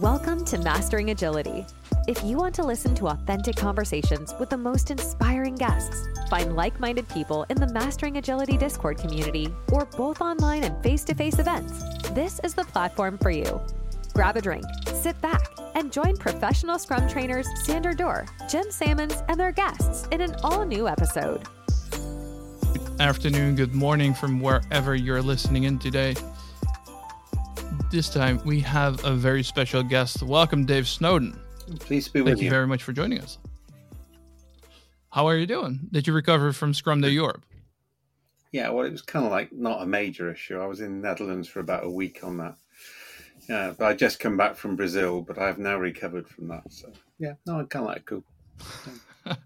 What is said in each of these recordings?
Welcome to Mastering Agility. If you want to listen to authentic conversations with the most inspiring guests, find like minded people in the Mastering Agility Discord community, or both online and face to face events, this is the platform for you. Grab a drink, sit back, and join professional Scrum trainers Sander Dur, Jim Sammons, and their guests in an all new episode. Good afternoon, good morning from wherever you're listening in today this time we have a very special guest. Welcome, Dave Snowden. Please be with Thank you. you very much for joining us. How are you doing? Did you recover from Scrum Day Europe? Yeah, well, it was kind of like not a major issue. I was in the Netherlands for about a week on that. Yeah, but I just come back from Brazil, but I have now recovered from that. So yeah, no, I kind of like cool.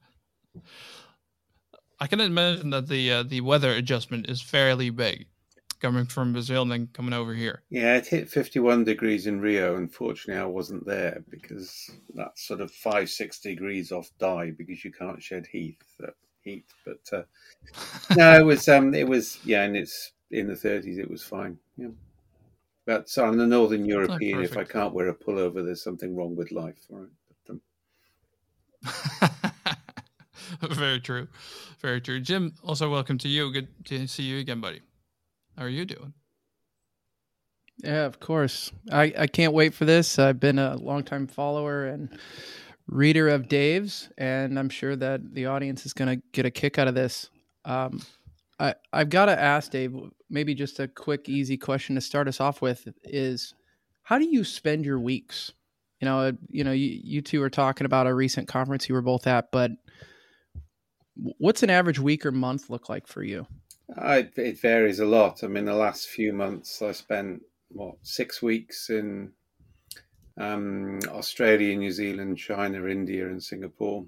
I can imagine that the uh, the weather adjustment is fairly big coming from Brazil and then coming over here. Yeah, it hit 51 degrees in Rio. Unfortunately, I wasn't there because that's sort of five, six degrees off die because you can't shed heat. Uh, heat, but uh, no, it was um, it was yeah, and it's in the 30s. It was fine. Yeah, but so I'm the Northern European. Oh, if I can't wear a pullover, there's something wrong with life. Right. But, um... very true, very true. Jim, also welcome to you. Good to see you again, buddy. How are you doing? Yeah, of course. I, I can't wait for this. I've been a longtime follower and reader of Dave's, and I'm sure that the audience is going to get a kick out of this. Um, I, I've got to ask Dave, maybe just a quick, easy question to start us off with is how do you spend your weeks? You know, you know, you, you two were talking about a recent conference you were both at, but what's an average week or month look like for you? I, it varies a lot. I mean, the last few months I spent what six weeks in um, Australia, New Zealand, China, India, and Singapore.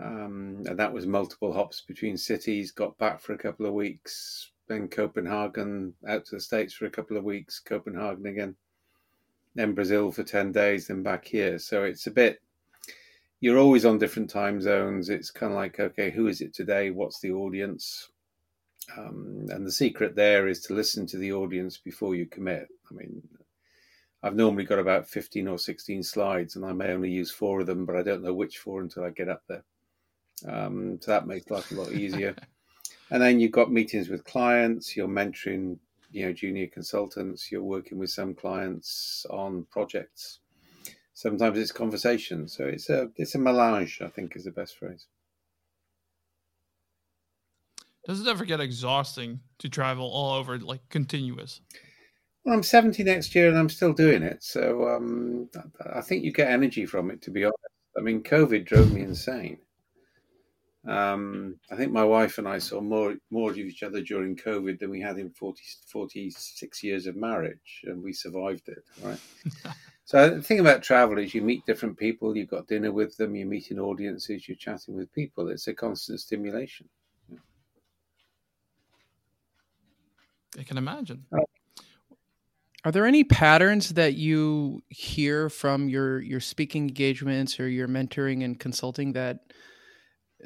Um, and that was multiple hops between cities. Got back for a couple of weeks, then Copenhagen, out to the States for a couple of weeks, Copenhagen again, then Brazil for 10 days, then back here. So it's a bit, you're always on different time zones. It's kind of like, okay, who is it today? What's the audience? Um, and the secret there is to listen to the audience before you commit. I mean, I've normally got about 15 or 16 slides, and I may only use four of them, but I don't know which four until I get up there. Um, so that makes life a lot easier. and then you've got meetings with clients, you're mentoring, you know, junior consultants, you're working with some clients on projects. Sometimes it's conversation. So it's a it's a melange, I think is the best phrase. Does it ever get exhausting to travel all over, like continuous? Well, I'm 70 next year and I'm still doing it. So um, I think you get energy from it, to be honest. I mean, COVID drove me insane. Um, I think my wife and I saw more more of each other during COVID than we had in 40, 46 years of marriage, and we survived it, right? so the thing about travel is you meet different people, you've got dinner with them, you're meeting audiences, you're chatting with people. It's a constant stimulation. I can imagine. Are there any patterns that you hear from your your speaking engagements or your mentoring and consulting that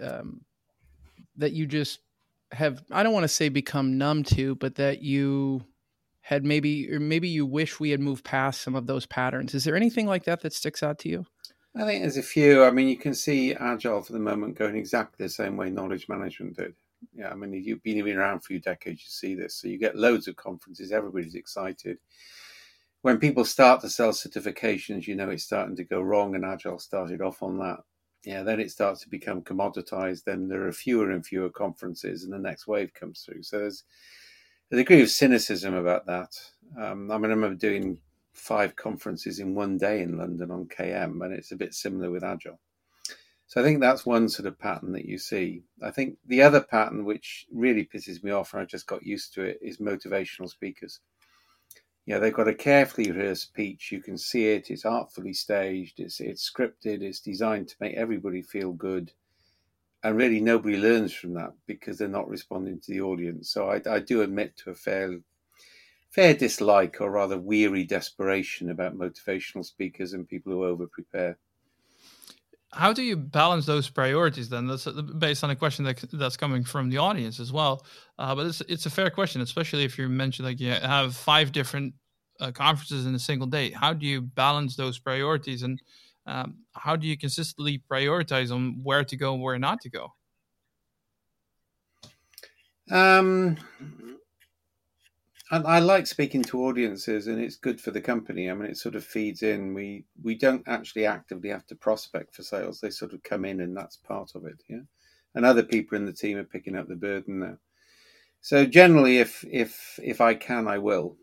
um, that you just have? I don't want to say become numb to, but that you had maybe or maybe you wish we had moved past some of those patterns. Is there anything like that that sticks out to you? I think there's a few. I mean, you can see Agile for the moment going exactly the same way knowledge management did. Yeah, I mean, if you've been around for a few decades, you see this. So you get loads of conferences, everybody's excited. When people start to sell certifications, you know it's starting to go wrong, and Agile started off on that. Yeah, then it starts to become commoditized. Then there are fewer and fewer conferences, and the next wave comes through. So there's a degree of cynicism about that. Um, I mean, I remember doing five conferences in one day in London on KM, and it's a bit similar with Agile. So I think that's one sort of pattern that you see. I think the other pattern, which really pisses me off, and I just got used to it, is motivational speakers. Yeah, they've got a carefully rehearsed speech. You can see it. It's artfully staged. It's it's scripted. It's designed to make everybody feel good, and really nobody learns from that because they're not responding to the audience. So I, I do admit to a fair fair dislike, or rather weary desperation, about motivational speakers and people who over prepare how do you balance those priorities then? That's uh, based on a question that that's coming from the audience as well. Uh, but it's it's a fair question, especially if you mentioned like you have five different uh, conferences in a single day. How do you balance those priorities, and um, how do you consistently prioritize on where to go and where not to go? Um, I, I, like speaking to audiences, and it's good for the company. I mean, it sort of feeds in. We we don't actually actively have to prospect for sales; they sort of come in, and that's part of it. Yeah, and other people in the team are picking up the burden now. So generally, if if if I can, I will.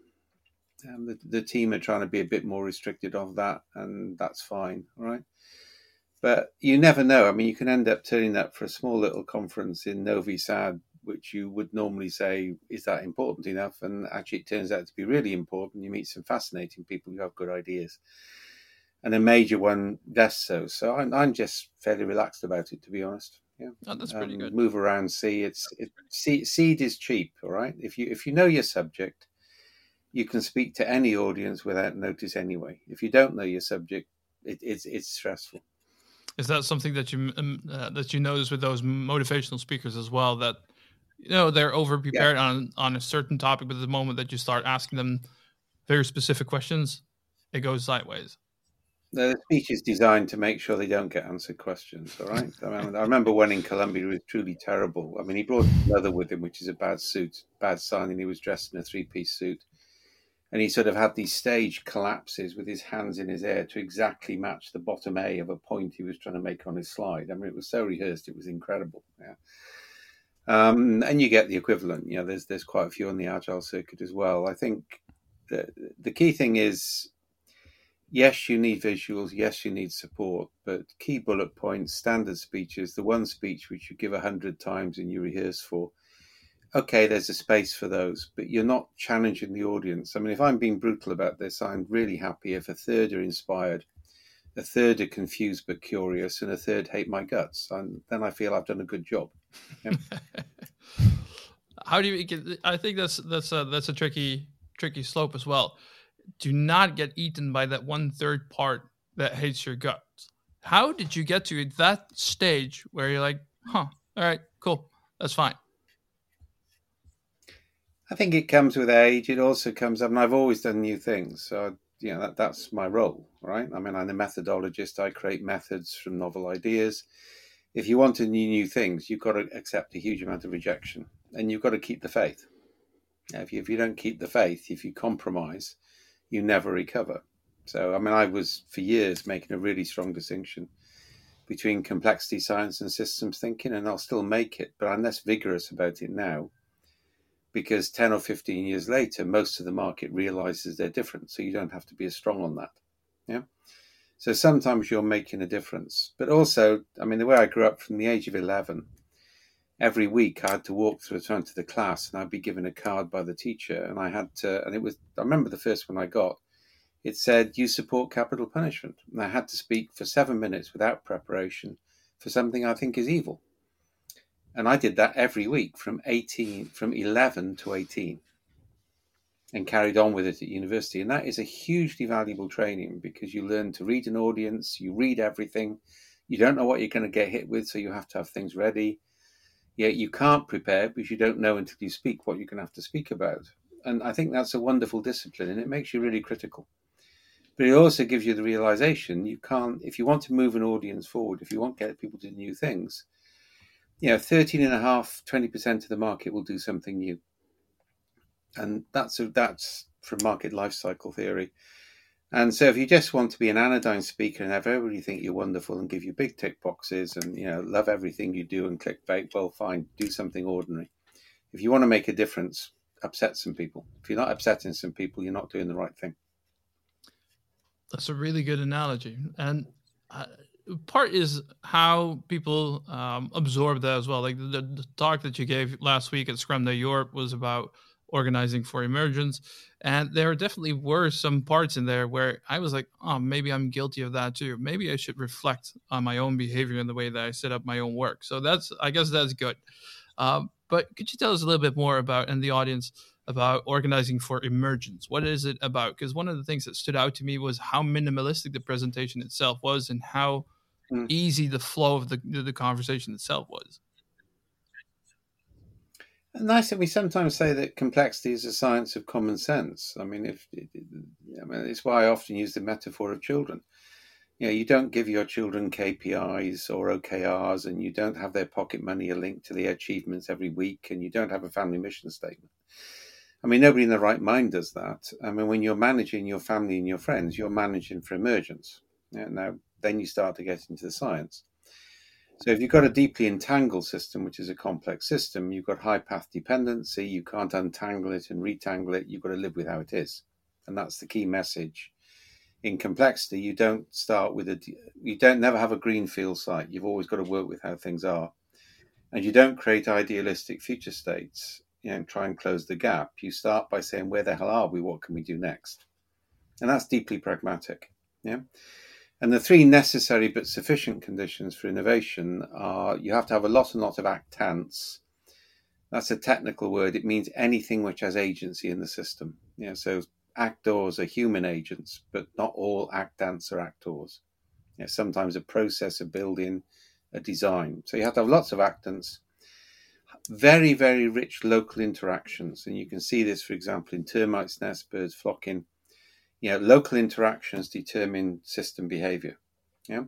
Um, the, the team are trying to be a bit more restricted of that, and that's fine, right? But you never know. I mean, you can end up turning up for a small little conference in Novi Sad, which you would normally say is that important enough, and actually it turns out to be really important. You meet some fascinating people who have good ideas, and a major one less so. So I'm, I'm just fairly relaxed about it, to be honest. Yeah, oh, that's pretty um, good. Move around, see. It's it, seed, seed is cheap, all right. If you if you know your subject, you can speak to any audience without notice anyway. If you don't know your subject, it, it's it's stressful. Is that something that you um, uh, that you notice with those motivational speakers as well? That you know they're over prepared yeah. on on a certain topic, but the moment that you start asking them very specific questions, it goes sideways. The speech is designed to make sure they don't get answered questions. All right. I, mean, I remember one in Colombia was truly terrible. I mean, he brought leather with him, which is a bad suit, bad sign, and he was dressed in a three-piece suit, and he sort of had these stage collapses with his hands in his air to exactly match the bottom A of a point he was trying to make on his slide. I mean, it was so rehearsed, it was incredible. Yeah. Um, and you get the equivalent. You know, there's there's quite a few on the agile circuit as well. I think the the key thing is yes, you need visuals, yes, you need support, but key bullet points, standard speeches, the one speech which you give a hundred times and you rehearse for, okay, there's a space for those, but you're not challenging the audience. I mean, if I'm being brutal about this, I'm really happy if a third are inspired, a third are confused but curious, and a third hate my guts. And then I feel I've done a good job. Yeah. How do you? I think that's that's a that's a tricky tricky slope as well do not get eaten by that one third part that hates your guts. How did you get to that stage where you're like, huh, all right, cool, that's fine? I think it comes with age. It also comes, I mean, I've always done new things. So, you know, that, that's my role, right? I mean, I'm a methodologist. I create methods from novel ideas. If you want to new, new things, you've got to accept a huge amount of rejection and you've got to keep the faith. If you, if you don't keep the faith, if you compromise, you never recover. So, I mean, I was for years making a really strong distinction between complexity science and systems thinking, and I'll still make it, but I'm less vigorous about it now because 10 or 15 years later, most of the market realizes they're different. So you don't have to be as strong on that. Yeah. So sometimes you're making a difference. But also, I mean, the way I grew up from the age of 11, every week I had to walk through to the class and I'd be given a card by the teacher. And I had to and it was I remember the first one I got. It said you support capital punishment. And I had to speak for 7 minutes without preparation for something I think is evil. And I did that every week from 18 from 11 to 18 and carried on with it at university and that is a hugely valuable training because you learn to read an audience you read everything you don't know what you're going to get hit with so you have to have things ready Yet you can't prepare because you don't know until you speak what you're going to have to speak about. And I think that's a wonderful discipline and it makes you really critical. But it also gives you the realization you can't, if you want to move an audience forward, if you want to get people to do new things, you know, 13 and a half, 20% of the market will do something new. And that's, a, that's from market life cycle theory. And so, if you just want to be an anodyne speaker and have everybody think you're wonderful and give you big tick boxes and you know love everything you do and clickbait, well, fine, do something ordinary. If you want to make a difference, upset some people. If you're not upsetting some people, you're not doing the right thing. That's a really good analogy, and uh, part is how people um, absorb that as well. Like the, the talk that you gave last week at Scrum Day Europe was about organizing for emergence and there definitely were some parts in there where i was like oh maybe i'm guilty of that too. Maybe i should reflect on my own behavior and the way that i set up my own work. So that's i guess that's good. Um, but could you tell us a little bit more about in the audience about organizing for emergence? What is it about? Because one of the things that stood out to me was how minimalistic the presentation itself was and how mm. easy the flow of the, the conversation itself was nice that we sometimes say that complexity is a science of common sense. I mean, if I mean, it's why I often use the metaphor of children. You know, you don't give your children KPIs or OKRs, and you don't have their pocket money linked to their achievements every week, and you don't have a family mission statement. I mean, nobody in their right mind does that. I mean, when you're managing your family and your friends, you're managing for emergence. Now, then you start to get into the science. So if you've got a deeply entangled system, which is a complex system, you've got high path dependency, you can't untangle it and retangle it, you've got to live with how it is. And that's the key message. In complexity, you don't start with a, you don't never have a greenfield site. You've always got to work with how things are. And you don't create idealistic future states, you know, try and close the gap. You start by saying, where the hell are we? What can we do next? And that's deeply pragmatic. Yeah. And the three necessary but sufficient conditions for innovation are you have to have a lot and lot of actants. That's a technical word. It means anything which has agency in the system. Yeah, so actors are human agents, but not all actants are actors. Yeah, sometimes a process, a building, a design. So you have to have lots of actants, very, very rich local interactions. And you can see this, for example, in termites, nests, birds flocking you know, local interactions determine system behavior. Yeah.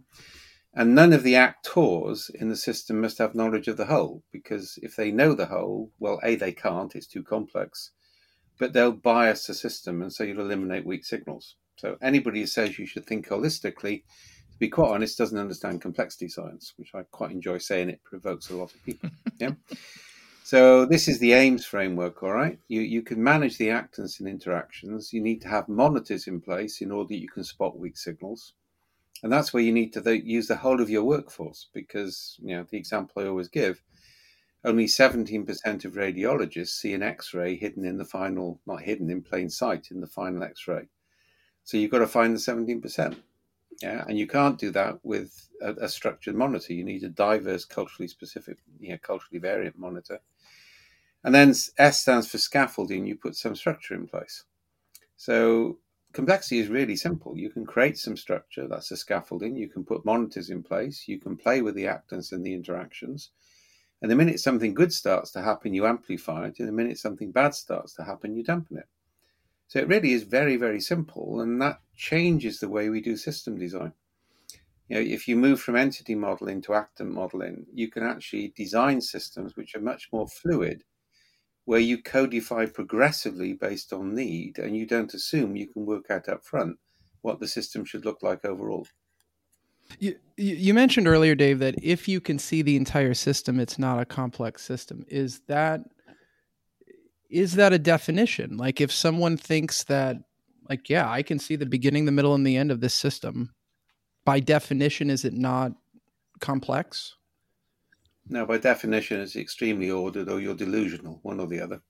And none of the actors in the system must have knowledge of the whole, because if they know the whole, well, A, they can't, it's too complex, but they'll bias the system, and so you'll eliminate weak signals. So anybody who says you should think holistically, to be quite honest, doesn't understand complexity science, which I quite enjoy saying it provokes a lot of people. Yeah. So this is the AIMS framework, all right? You, you can manage the actants and interactions. You need to have monitors in place in order that you can spot weak signals. And that's where you need to use the whole of your workforce because, you know, the example I always give, only 17% of radiologists see an X-ray hidden in the final, not hidden in plain sight in the final X-ray. So you've got to find the 17%. Yeah, and you can't do that with a, a, structured monitor. You need a diverse, culturally specific, you know, culturally variant monitor. And then S stands for scaffolding. You put some structure in place. So complexity is really simple. You can create some structure. That's the scaffolding. You can put monitors in place. You can play with the actants and the interactions. And the minute something good starts to happen, you amplify it. And the minute something bad starts to happen, you dampen it. So it really is very, very simple. And that changes the way we do system design. You know, if you move from entity modeling to actant modeling, you can actually design systems which are much more fluid where you codify progressively based on need and you don't assume you can work out up front what the system should look like overall. You, you mentioned earlier, Dave, that if you can see the entire system, it's not a complex system. Is that is that a definition? Like if someone thinks that, like, yeah, I can see the beginning, the middle, and the end of this system, by definition, is it not complex? No, by definition, it's extremely ordered, or you're delusional, one or the other.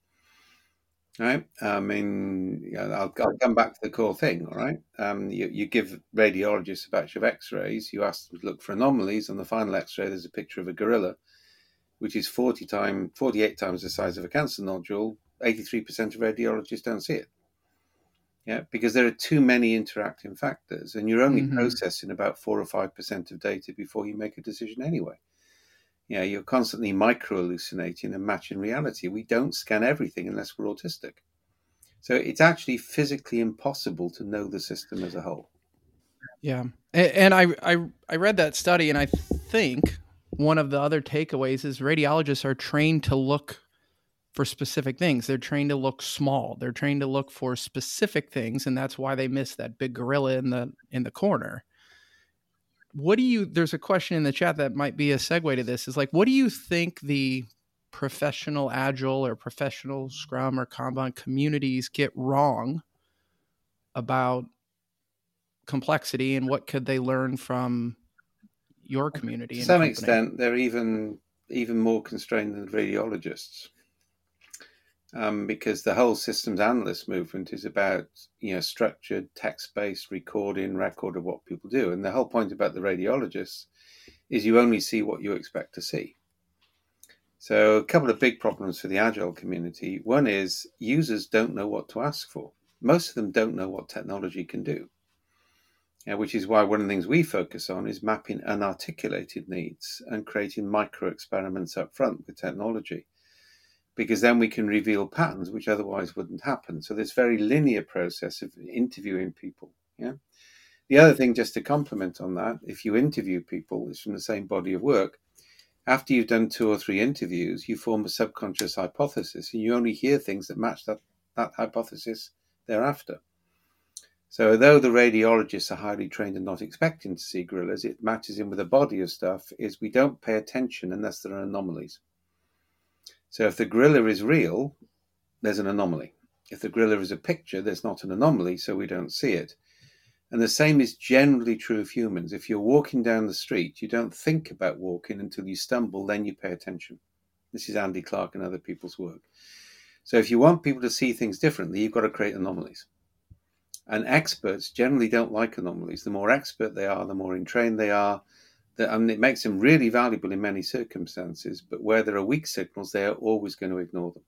Right? I mean, yeah, I'll, I'll come back to the core thing. All right. Um, you, you give radiologists a batch of X-rays. You ask them to look for anomalies. On the final X-ray, there's a picture of a gorilla, which is 40 time, 48 times the size of a cancer nodule. 83% of radiologists don't see it. Yeah, because there are too many interacting factors, and you're only mm-hmm. processing about four or five percent of data before you make a decision anyway you know, you're constantly micro hallucinating and matching reality. We don't scan everything unless we're autistic. So it's actually physically impossible to know the system as a whole. Yeah. And I, I, I read that study, and I think one of the other takeaways is radiologists are trained to look for specific things. They're trained to look small. They're trained to look for specific things, and that's why they miss that big gorilla in the in the corner what do you there's a question in the chat that might be a segue to this is like what do you think the professional agile or professional scrum or kanban communities get wrong about complexity and what could they learn from your community to some company? extent they're even even more constrained than radiologists um, because the whole systems analyst movement is about you know structured text-based recording record of what people do. And the whole point about the radiologists is you only see what you expect to see. So a couple of big problems for the agile community. One is users don't know what to ask for. Most of them don't know what technology can do. Yeah, which is why one of the things we focus on is mapping unarticulated needs and creating micro experiments up front with technology because then we can reveal patterns which otherwise wouldn't happen. So this very linear process of interviewing people. Yeah. The other thing, just to compliment on that, if you interview people, it's from the same body of work. After you've done two or three interviews, you form a subconscious hypothesis, and you only hear things that match that, that hypothesis thereafter. So, although the radiologists are highly trained and not expecting to see gorillas, it matches in with a body of stuff. Is we don't pay attention unless there are anomalies. So if the gorilla is real, there's an anomaly. If the gorilla is a picture, there's not an anomaly, so we don't see it. And the same is generally true of humans. If you're walking down the street, you don't think about walking until you stumble, then you pay attention. This is Andy Clark and other people's work. So if you want people to see things differently, you've got to create anomalies. And experts generally don't like anomalies. The more expert they are, the more entrained they are, that, I mean, it makes them really valuable in many circumstances, but where there are weak signals, they are always going to ignore them.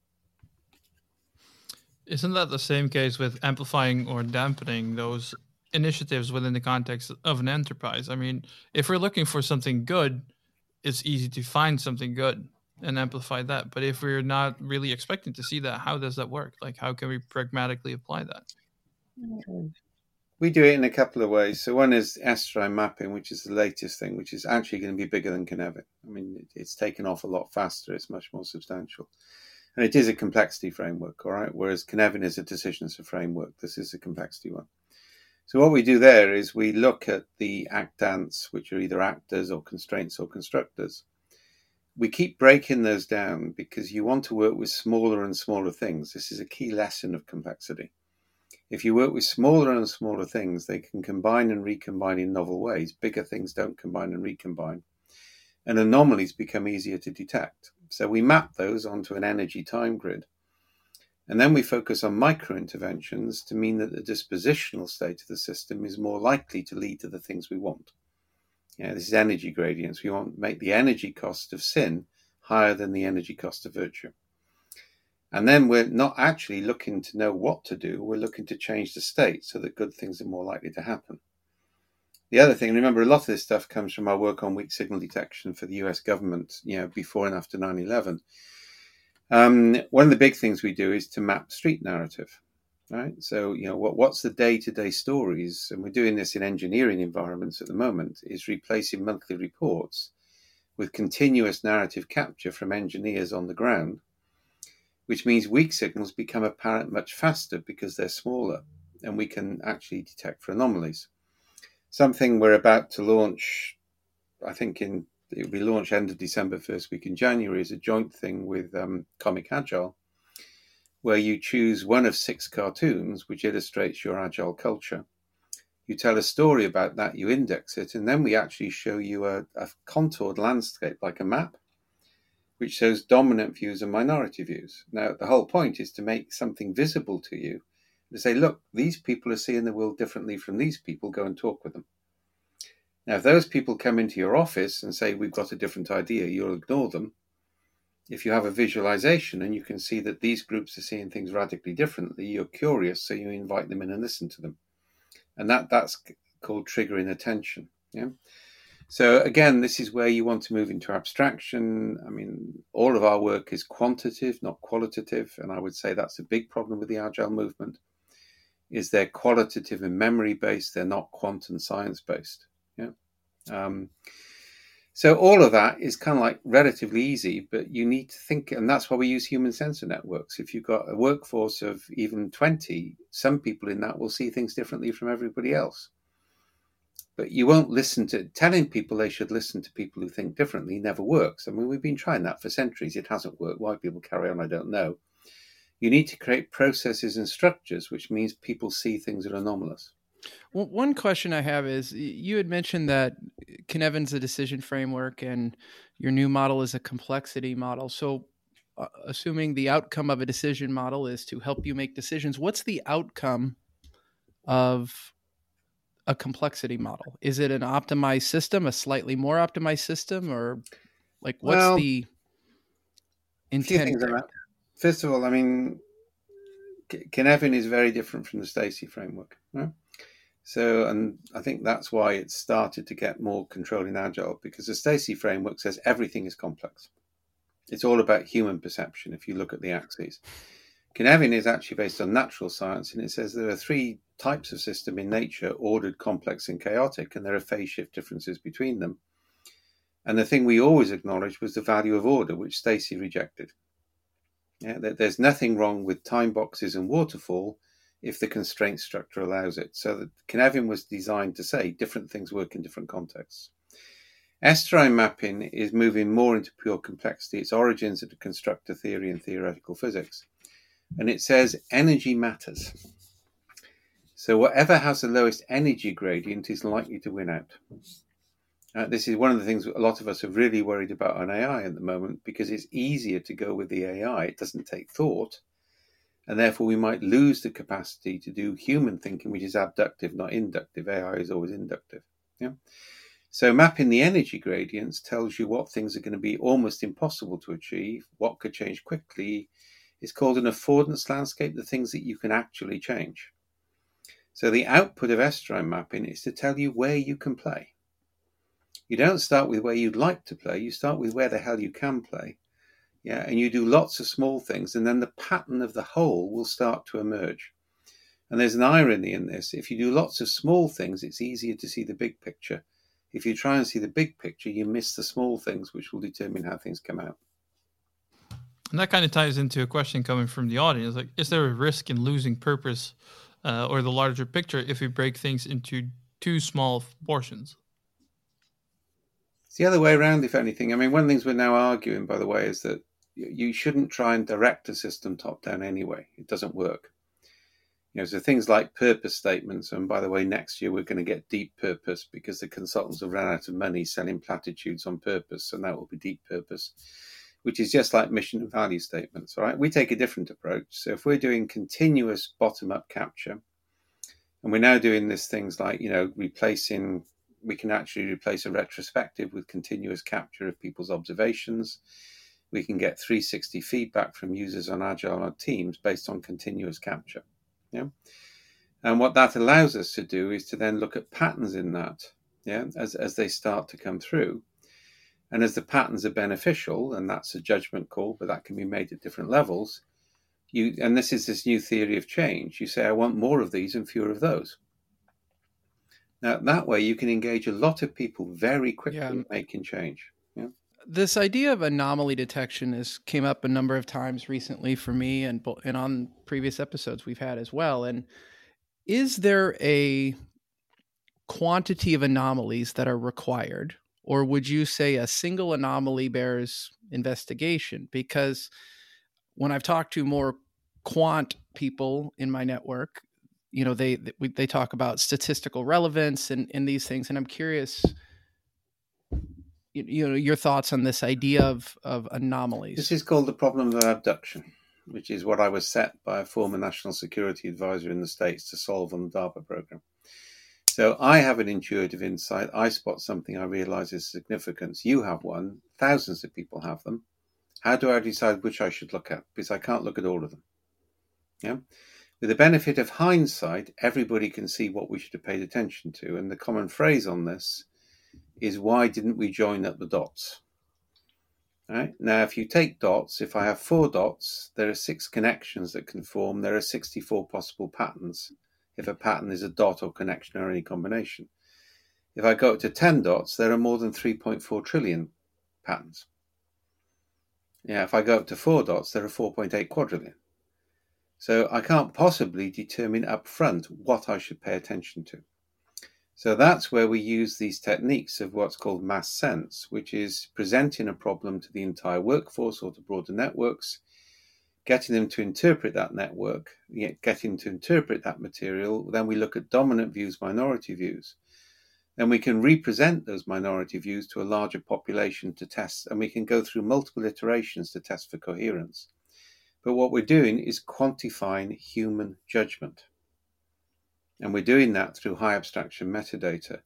Isn't that the same case with amplifying or dampening those initiatives within the context of an enterprise? I mean, if we're looking for something good, it's easy to find something good and amplify that. But if we're not really expecting to see that, how does that work? Like, how can we pragmatically apply that? Mm-hmm. We do it in a couple of ways. So one is estuarine mapping, which is the latest thing, which is actually going to be bigger than Cynefin. I mean, it's taken off a lot faster. It's much more substantial. And it is a complexity framework, all right? Whereas Cynefin is a decisions framework. This is a complexity one. So what we do there is we look at the actants, which are either actors or constraints or constructors. We keep breaking those down because you want to work with smaller and smaller things. This is a key lesson of complexity if you work with smaller and smaller things, they can combine and recombine in novel ways. Bigger things don't combine and recombine. And anomalies become easier to detect. So we map those onto an energy time grid. And then we focus on micro interventions to mean that the dispositional state of the system is more likely to lead to the things we want. Yeah, this is energy gradients. We want to make the energy cost of sin higher than the energy cost of virtue. And then we're not actually looking to know what to do, we're looking to change the state so that good things are more likely to happen. The other thing, remember, a lot of this stuff comes from our work on weak signal detection for the US government, you know, before and after 9 11. Um, one of the big things we do is to map street narrative, right? So, you know, what, what's the day to day stories? And we're doing this in engineering environments at the moment, is replacing monthly reports with continuous narrative capture from engineers on the ground which means weak signals become apparent much faster because they're smaller and we can actually detect for anomalies. Something we're about to launch, I think in it will be launched end of December, first week in January, is a joint thing with um, Comic Agile, where you choose one of six cartoons which illustrates your agile culture. You tell a story about that, you index it, and then we actually show you a, a contoured landscape like a map which shows dominant views and minority views. Now, the whole point is to make something visible to you to say, look, these people are seeing the world differently from these people, go and talk with them. Now, if those people come into your office and say, we've got a different idea, you'll ignore them. If you have a visualization and you can see that these groups are seeing things radically differently, you're curious, so you invite them in and listen to them. And that, that's called triggering attention. Yeah. So again, this is where you want to move into abstraction. I mean, all of our work is quantitative, not qualitative, and I would say that's a big problem with the agile movement. Is they're qualitative and memory based, they're not quantum science based. Yeah. Um, so all of that is kind of like relatively easy, but you need to think, and that's why we use human sensor networks. If you've got a workforce of even 20, some people in that will see things differently from everybody else but you won't listen to telling people they should listen to people who think differently never works. I mean, we've been trying that for centuries. It hasn't worked. Why people carry on, I don't know. You need to create processes and structures, which means people see things that are anomalous. Well, one question I have is you had mentioned that Cynefin's a decision framework and your new model is a complexity model. So, uh, assuming the outcome of a decision model is to help you make decisions, what's the outcome of a complexity model? Is it an optimized system, a slightly more optimized system, or like what's well, the intent? First of all, I mean, Cynefin is very different from the Stacey framework. Right? So, and I think that's why it started to get more control in Agile because the Stacey framework says everything is complex. It's all about human perception if you look at the axes. Cynefin is actually based on natural science, and it says there are three types of system in nature ordered, complex, and chaotic, and there are phase shift differences between them. And the thing we always acknowledged was the value of order, which Stacey rejected. Yeah, there's nothing wrong with time boxes and waterfall if the constraint structure allows it. So that Cynefin was designed to say different things work in different contexts. Estuarine mapping is moving more into pure complexity. Its origins are to constructor theory and theoretical physics and it says energy matters. So whatever has the lowest energy gradient is likely to win out. Uh, this is one of the things a lot of us are really worried about on AI at the moment because it's easier to go with the AI. It doesn't take thought. And therefore, we might lose the capacity to do human thinking, which is abductive, not inductive. AI is always inductive. Yeah. So, mapping the energy gradients tells you what things are going to be almost impossible to achieve, what could change quickly, it's called an affordance landscape, the things that you can actually change. So the output of Estuarine mapping is to tell you where you can play. You don't start with where you'd like to play, you start with where the hell you can play. Yeah, and you do lots of small things, and then the pattern of the whole will start to emerge. And there's an irony in this. If you do lots of small things, it's easier to see the big picture. If you try and see the big picture, you miss the small things, which will determine how things come out. And that kind of ties into a question coming from the audience: like, is there a risk in losing purpose uh, or the larger picture if we break things into too small portions? It's the other way around, if anything. I mean, one of the things we're now arguing, by the way, is that you shouldn't try and direct a system top down anyway. It doesn't work. You know, so things like purpose statements, and by the way, next year we're going to get deep purpose because the consultants have run out of money selling platitudes on purpose, and that will be deep purpose which is just like mission and value statements. right? we take a different approach. So if we're doing continuous bottom-up capture, and we're now doing this things like you know replacing, we can actually replace a retrospective with continuous capture of people's observations. We can get 360 feedback from users on agile teams based on continuous capture. Yeah. And what that allows us to do is to then look at patterns in that, yeah, as, as they start to come through and as the patterns are beneficial, and that's a judgment call, but that can be made at different levels, you and this is this new theory of change. You say, I want more of these and fewer of those. Now that way you can engage a lot of people very quickly yeah. making change. Yeah. This idea of anomaly detection has came up a number of times recently for me and and on previous episodes we've had as well. And is there a quantity of anomalies that are required or would you say a single anomaly bears investigation? Because when I've talked to more quant people in my network, you know, they they talk about statistical relevance and, and these things, and I'm curious, you, you know, your thoughts on this idea of of anomalies. This is called the problem of abduction, which is what I was set by a former national security advisor in the states to solve on the DARPA program. So I have an intuitive insight. I spot something I realize is significance. You have one. Thousands of people have them. How do I decide which I should look at? Because I can't look at all of them. Yeah. With the benefit of hindsight, everybody can see what we should have paid attention to. And the common phrase on this is why didn't we join up the dots? Right? Now, if you take dots, if I have four dots, there are six connections that can form. There are 64 possible patterns if a pattern is a dot or connection or any combination. If I go up to 10 dots, there are more than 3.4 trillion patterns. Yeah, if I go up to 4 dots, there are 4.8 quadrillion. So I can't possibly determine up front what I should pay attention to. So that's where we use these techniques of what's called mass sense, which is presenting a problem to the entire workforce or to broader networks getting them to interpret that network, getting to interpret that material, then we look at dominant views, minority views. Then we can represent those minority views to a larger population to test, and we can go through multiple iterations to test for coherence. But what we're doing is quantifying human judgment. And we're doing that through high abstraction metadata.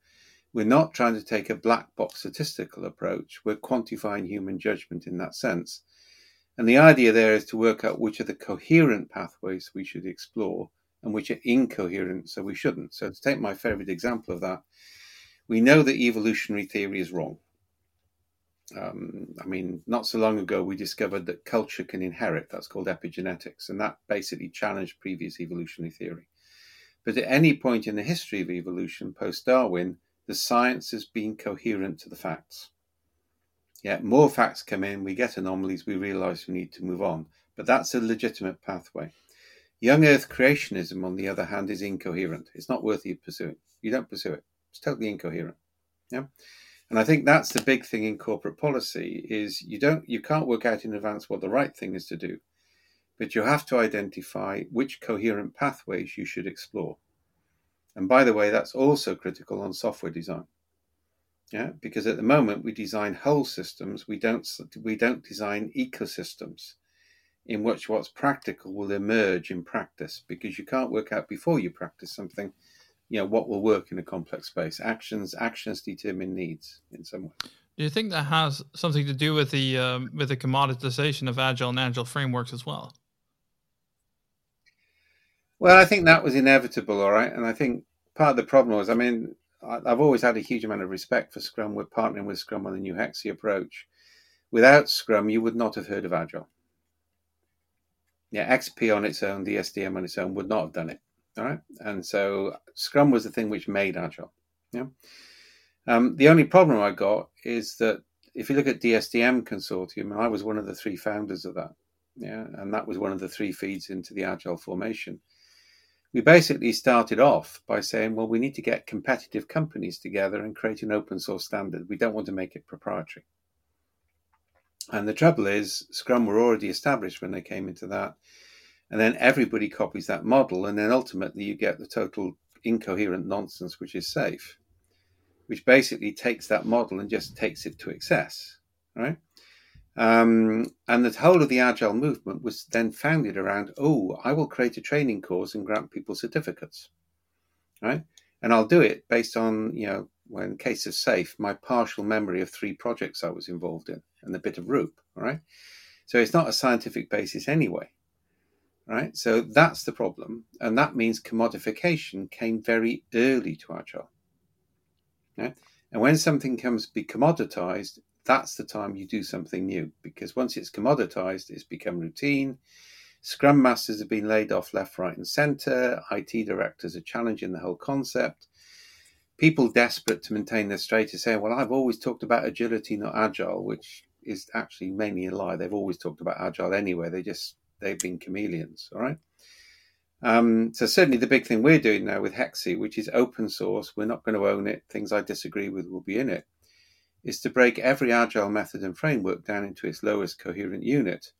We're not trying to take a black box statistical approach, we're quantifying human judgment in that sense. And the idea there is to work out which are the coherent pathways we should explore and which are incoherent, so we shouldn't. So, to take my favorite example of that, we know that evolutionary theory is wrong. Um, I mean, not so long ago, we discovered that culture can inherit. That's called epigenetics. And that basically challenged previous evolutionary theory. But at any point in the history of evolution, post Darwin, the science has been coherent to the facts. Yeah, more facts come in, we get anomalies, we realize we need to move on. But that's a legitimate pathway. Young Earth creationism, on the other hand, is incoherent. It's not worth you pursuing. You don't pursue it. It's totally incoherent. Yeah. And I think that's the big thing in corporate policy is you don't you can't work out in advance what the right thing is to do, but you have to identify which coherent pathways you should explore. And by the way, that's also critical on software design. Yeah, because at the moment we design whole systems, we don't we don't design ecosystems in which what's practical will emerge in practice because you can't work out before you practice something you know what will work in a complex space. Actions actions determine needs in some way. Do you think that has something to do with the um, with the commoditization of agile and agile frameworks as well? Well i think that was inevitable all right? And i think part of the problem was i mean i've always had a huge amount of respect for scrum we're partnering with scrum on the new hexi approach without scrum you would not have heard of agile yeah, XP on its own, the DSDM on its own would not have done it. All right. And so Scrum was the thing which made Agile. Yeah. Um, the only problem I got is that if you look at DSDM consortium, and I was one of the three founders of that. Yeah. And that was one of the three feeds into the Agile formation. We basically started off by saying, well, we need to get competitive companies together and create an open source standard. We don't want to make it proprietary. And the trouble is, Scrum were already established when they came into that. And then everybody copies that model. And then ultimately, you get the total incoherent nonsense, which is safe, which basically takes that model and just takes it to excess. Right. Um, and the whole of the agile movement was then founded around, oh, I will create a training course and grant people certificates, right? And I'll do it based on, you know, when case of safe, my partial memory of three projects I was involved in and a bit of RUP, right? So it's not a scientific basis anyway, right? So that's the problem. And that means commodification came very early to Agile. Yeah? And when something comes to be commoditized, that's the time you do something new because once it's commoditized, it's become routine. Scrum masters have been laid off left, right, and center. IT directors are challenging the whole concept people desperate to maintain their status say, well, I've always talked about agility, not agile, which is actually mainly a lie. They've always talked about agile anyway. They just, they've been chameleons. All right. Um, so certainly the big thing we're doing now with Hexi, which is open source, we're not going to own it. Things I disagree with will be in it, is to break every agile method and framework down into its lowest coherent unit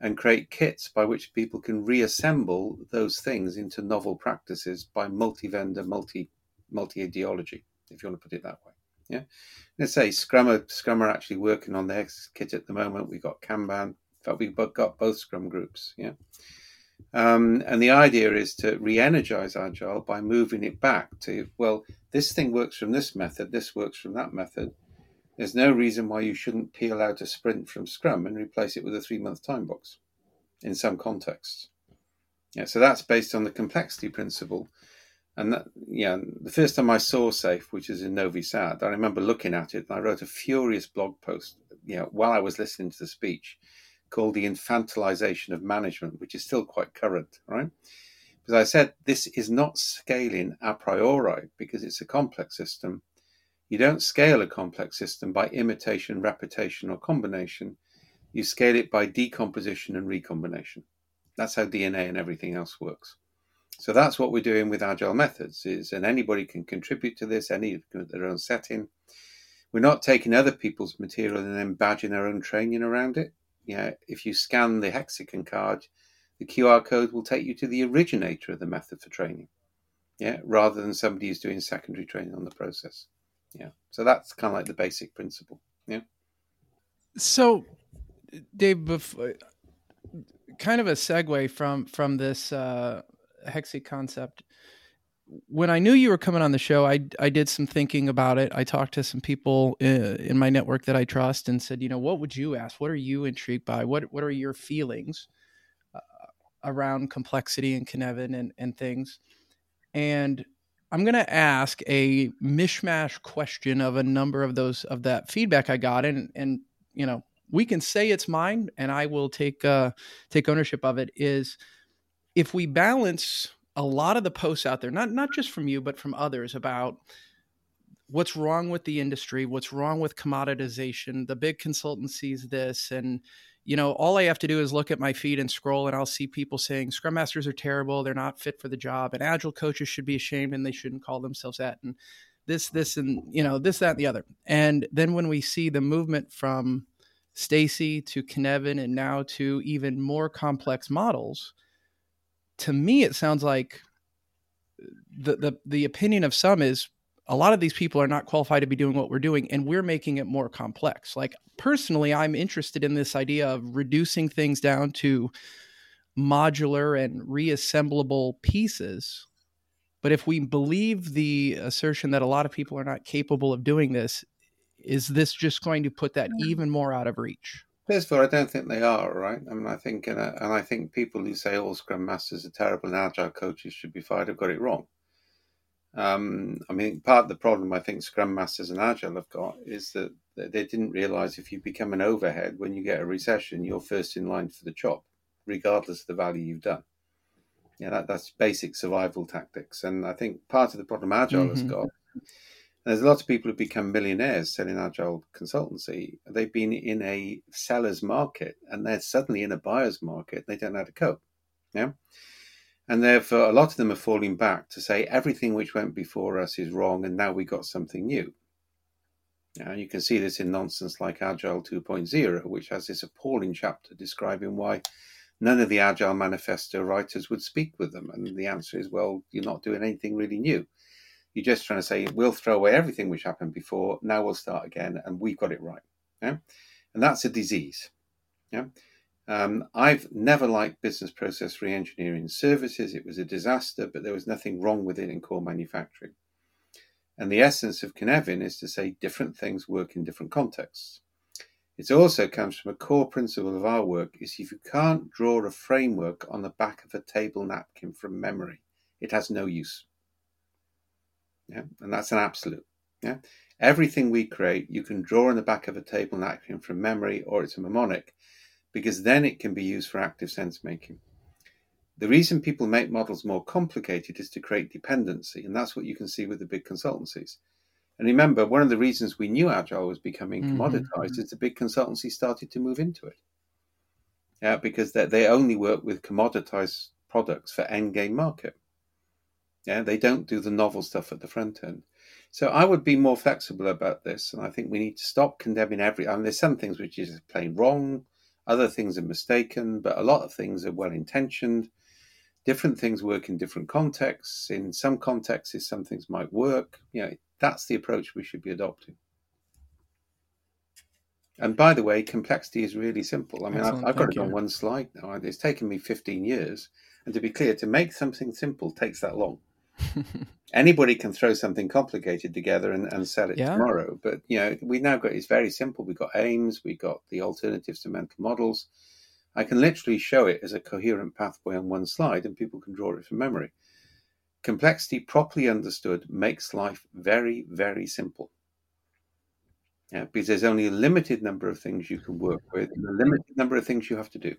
and create kits by which people can reassemble those things into novel practices by multi-vendor, multi multi ideology, if you want to put it that way. Yeah. Let's say Scrum are, Scrum are actually working on their kit at the moment. We've got Kanban. In fact, we've got both Scrum groups. Yeah. Um, and the idea is to re energize Agile by moving it back to, well, this thing works from this method, this works from that method. There's no reason why you shouldn't peel out a sprint from Scrum and replace it with a three month time box in some contexts. Yeah, so that's based on the complexity principle and that, yeah, the first time I saw Safe, which is in Novi Sad, I remember looking at it and I wrote a furious blog post, you know, while I was listening to the speech called The Infantilization of Management, which is still quite current, right? Because I said this is not scaling a priori because it's a complex system. You don't scale a complex system by imitation, repetition, or combination. You scale it by decomposition and recombination. That's how DNA and everything else works. So that's what we're doing with agile methods is, and anybody can contribute to this, any their own setting. We're not taking other people's material and then badging our own training around it. Yeah, if you scan the hexagon card, the QR code will take you to the originator of the method for training. Yeah, rather than somebody who's doing secondary training on the process. Yeah. So that's kind of like the basic principle. Yeah. So, Dave, before, kind of a segue from from this uh, Hexi concept. When I knew you were coming on the show, I I did some thinking about it. I talked to some people in, uh, in my network that I trust and said, you know, what would you ask? What are you intrigued by? What what are your feelings uh, around complexity and Cynefin and and things? And I'm going to ask a mishmash question of a number of those of that feedback I got, and and you know we can say it's mine, and I will take uh, take ownership of it. Is if we balance a lot of the posts out there, not not just from you, but from others about what's wrong with the industry, what's wrong with commoditization, the big consultancies, this and you know, all I have to do is look at my feed and scroll, and I'll see people saying Scrum Masters are terrible, they're not fit for the job, and Agile coaches should be ashamed and they shouldn't call themselves that, and this, this, and you know, this, that, and the other. And then when we see the movement from Stacey to Cynefin and now to even more complex models, to me it sounds like the the the opinion of some is a lot of these people are not qualified to be doing what we're doing and we're making it more complex. Like personally i'm interested in this idea of reducing things down to modular and reassemblable pieces. But if we believe the assertion that a lot of people are not capable of doing this is this just going to put that hmm. even more out of reach First of all, I don't think they are right. I mean, I think, and I, and I think people who say all Scrum Masters are terrible and Agile coaches should be fired have got it wrong. Um, I mean, part of the problem I think Scrum Masters and Agile have got is that they didn't realize if you become an overhead when you get a recession, you're first in line for the chop, regardless of the value you've done. Yeah, that, that's basic survival tactics. And I think part of the problem Agile mm-hmm. has got, there's a lot of people who become millionaires selling Agile consultancy. They've been in a seller's market and they're suddenly in a buyer's market. They don't know how to cope. Yeah. And therefore, a lot of them are falling back to say everything which went before us is wrong, and now we got something new. Now, you can see this in nonsense like Agile 2.0, which has this appalling chapter describing why none of the Agile Manifesto writers would speak with them. And the answer is, well, you're not doing anything really new. You're just trying to say, we'll throw away everything which happened before, now we'll start again, and we've got it right. Yeah? And that's a disease. Yeah? Um, I've never liked business process re-engineering services. It was a disaster, but there was nothing wrong with it in core manufacturing. And the essence of Cynefin is to say different things work in different contexts. It also comes from a core principle of our work is if you can't draw a framework on the back of a table napkin from memory, it has no use. Yeah, and that's an absolute. Yeah, everything we create, you can draw on the back of a table napkin from memory, or it's a mnemonic because then it can be used for active sense making. The reason people make models more complicated is to create dependency, and that's what you can see with the big consultancies. And remember, one of the reasons we knew Agile was becoming mm-hmm. commoditized is the big consultancy started to move into it. Yeah, because they, they only work with commoditized products for end game market. Yeah, they don't do the novel stuff at the front end. So I would be more flexible about this, and I think we need to stop condemning every. I mean, there's some things which is plain wrong, other things are mistaken, but a lot of things are well intentioned. Different things work in different contexts. In some contexts, some things might work. You know, that's the approach we should be adopting. And by the way, complexity is really simple. I mean, I've, I've, got it on one slide now. It's taken me 15 years. And to be clear, to make something simple takes that long. Anybody can throw something complicated together and, and sell it yeah. tomorrow. But you know, we now got it's very simple. We've got aims, we got the alternatives to mental models. I can literally show it as a coherent pathway on one slide, and people can draw it from memory. Complexity, properly understood, makes life very, very simple. Yeah, because there's only a limited number of things you can work with, and a limited number of things you have to do.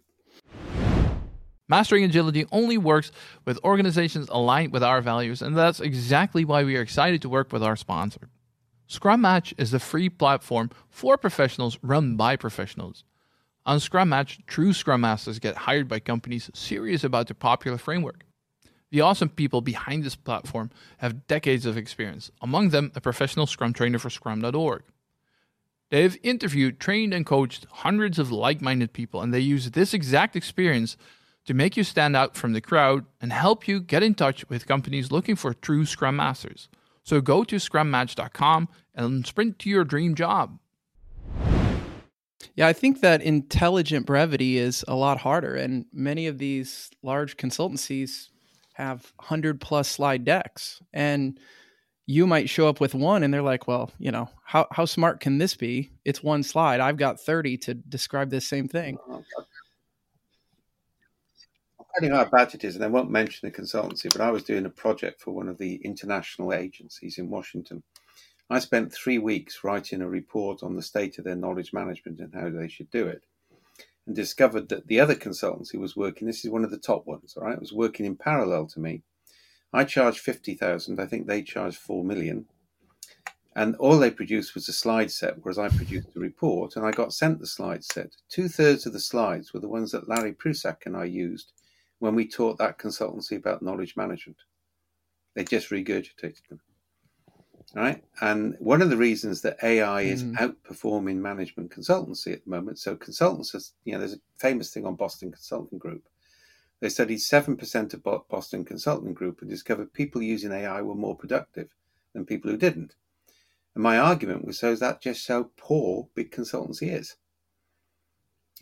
Mastering agility only works with organizations aligned with our values, and that's exactly why we are excited to work with our sponsor. Scrum Match is the free platform for professionals run by professionals. On Scrum Match, true Scrum Masters get hired by companies serious about the popular framework. The awesome people behind this platform have decades of experience, among them a professional Scrum trainer for Scrum.org. They have interviewed, trained, and coached hundreds of like minded people, and they use this exact experience to make you stand out from the crowd and help you get in touch with companies looking for true Scrum Masters. So go to scrummatch.com and sprint to your dream job. Yeah, I think that intelligent brevity is a lot harder. And many of these large consultancies have 100 plus slide decks. And you might show up with one and they're like, well, you know, how, how smart can this be? It's one slide. I've got 30 to describe this same thing. Oh, tell how bad it is, and I won't mention the consultancy, but I was doing a project for one of the international agencies in Washington. I spent three weeks writing a report on the state of their knowledge management and how they should do it, and discovered that the other consultancy was working. This is one of the top ones, all right? It was working in parallel to me. I charged fifty thousand. I think they charged four million and all they produced was a slide set, whereas I produced the report, and I got sent the slide set. Two thirds of the slides were the ones that Larry Prusak and I used when we taught that consultancy about knowledge management. They just regurgitated them. Right. And one of the reasons that AI is mm. outperforming management consultancy at the moment, so consultants, you know, there's a famous thing on Boston Consulting Group. They studied 7% of Boston Consulting Group and discovered people using AI were more productive than people who didn't. And my argument was so is that just how poor big consultancy is.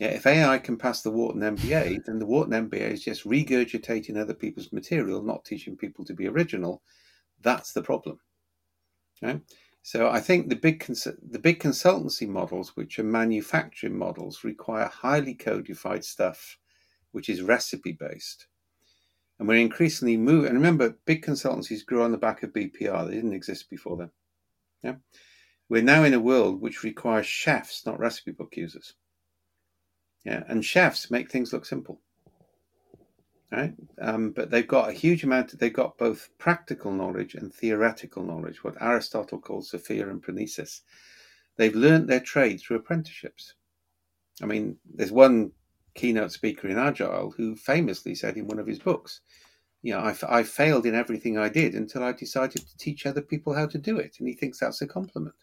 Yeah, if AI can pass the Wharton MBA, then the Wharton MBA is just regurgitating other people's material, not teaching people to be original. That's the problem. Okay? So I think the big cons- the big consultancy models, which are manufacturing models, require highly codified stuff, which is recipe based. And we're increasingly moving. And remember, big consultancies grew on the back of BPR; they didn't exist before then. Yeah. We're now in a world which requires chefs, not recipe book users. Yeah, and chefs make things look simple. Right? Um, but they've got a huge amount, they've got both practical knowledge and theoretical knowledge, what Aristotle calls Sophia and Phronesis. They've learned their trade through apprenticeships. I mean, there's one keynote speaker in Agile who famously said in one of his books, you know, I, I failed in everything I did until I decided to teach other people how to do it. And he thinks that's a compliment.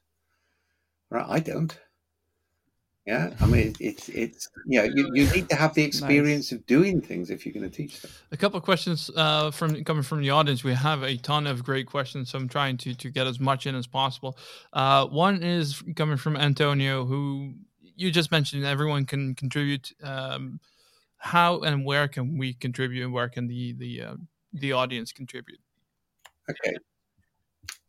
Right? I don't. Yeah, I mean, it's it's yeah. You, you need to have the experience nice. of doing things if you're going to teach them. A couple of questions uh, from coming from the audience. We have a ton of great questions, so I'm trying to to get as much in as possible. Uh, one is coming from Antonio, who you just mentioned. Everyone can contribute. Um, how and where can we contribute and where can the the uh, the audience contribute okay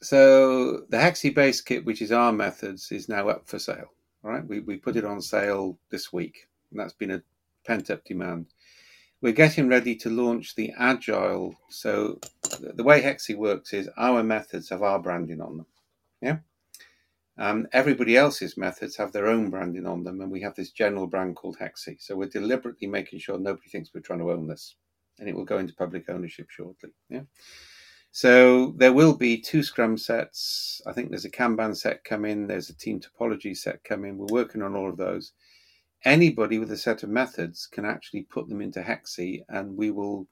so the hexi base kit which is our methods is now up for sale right we, we put it on sale this week and that's been a pent up demand we're getting ready to launch the agile so the way hexi works is our methods have our branding on them yeah um, everybody else's methods have their own branding on them, and we have this general brand called Hexi. So we're deliberately making sure nobody thinks we're trying to own this, and it will go into public ownership shortly. Yeah. So there will be two Scrum sets. I think there's a Kanban set coming. There's a team topology set coming. We're working on all of those. Anybody with a set of methods can actually put them into Hexi, and we will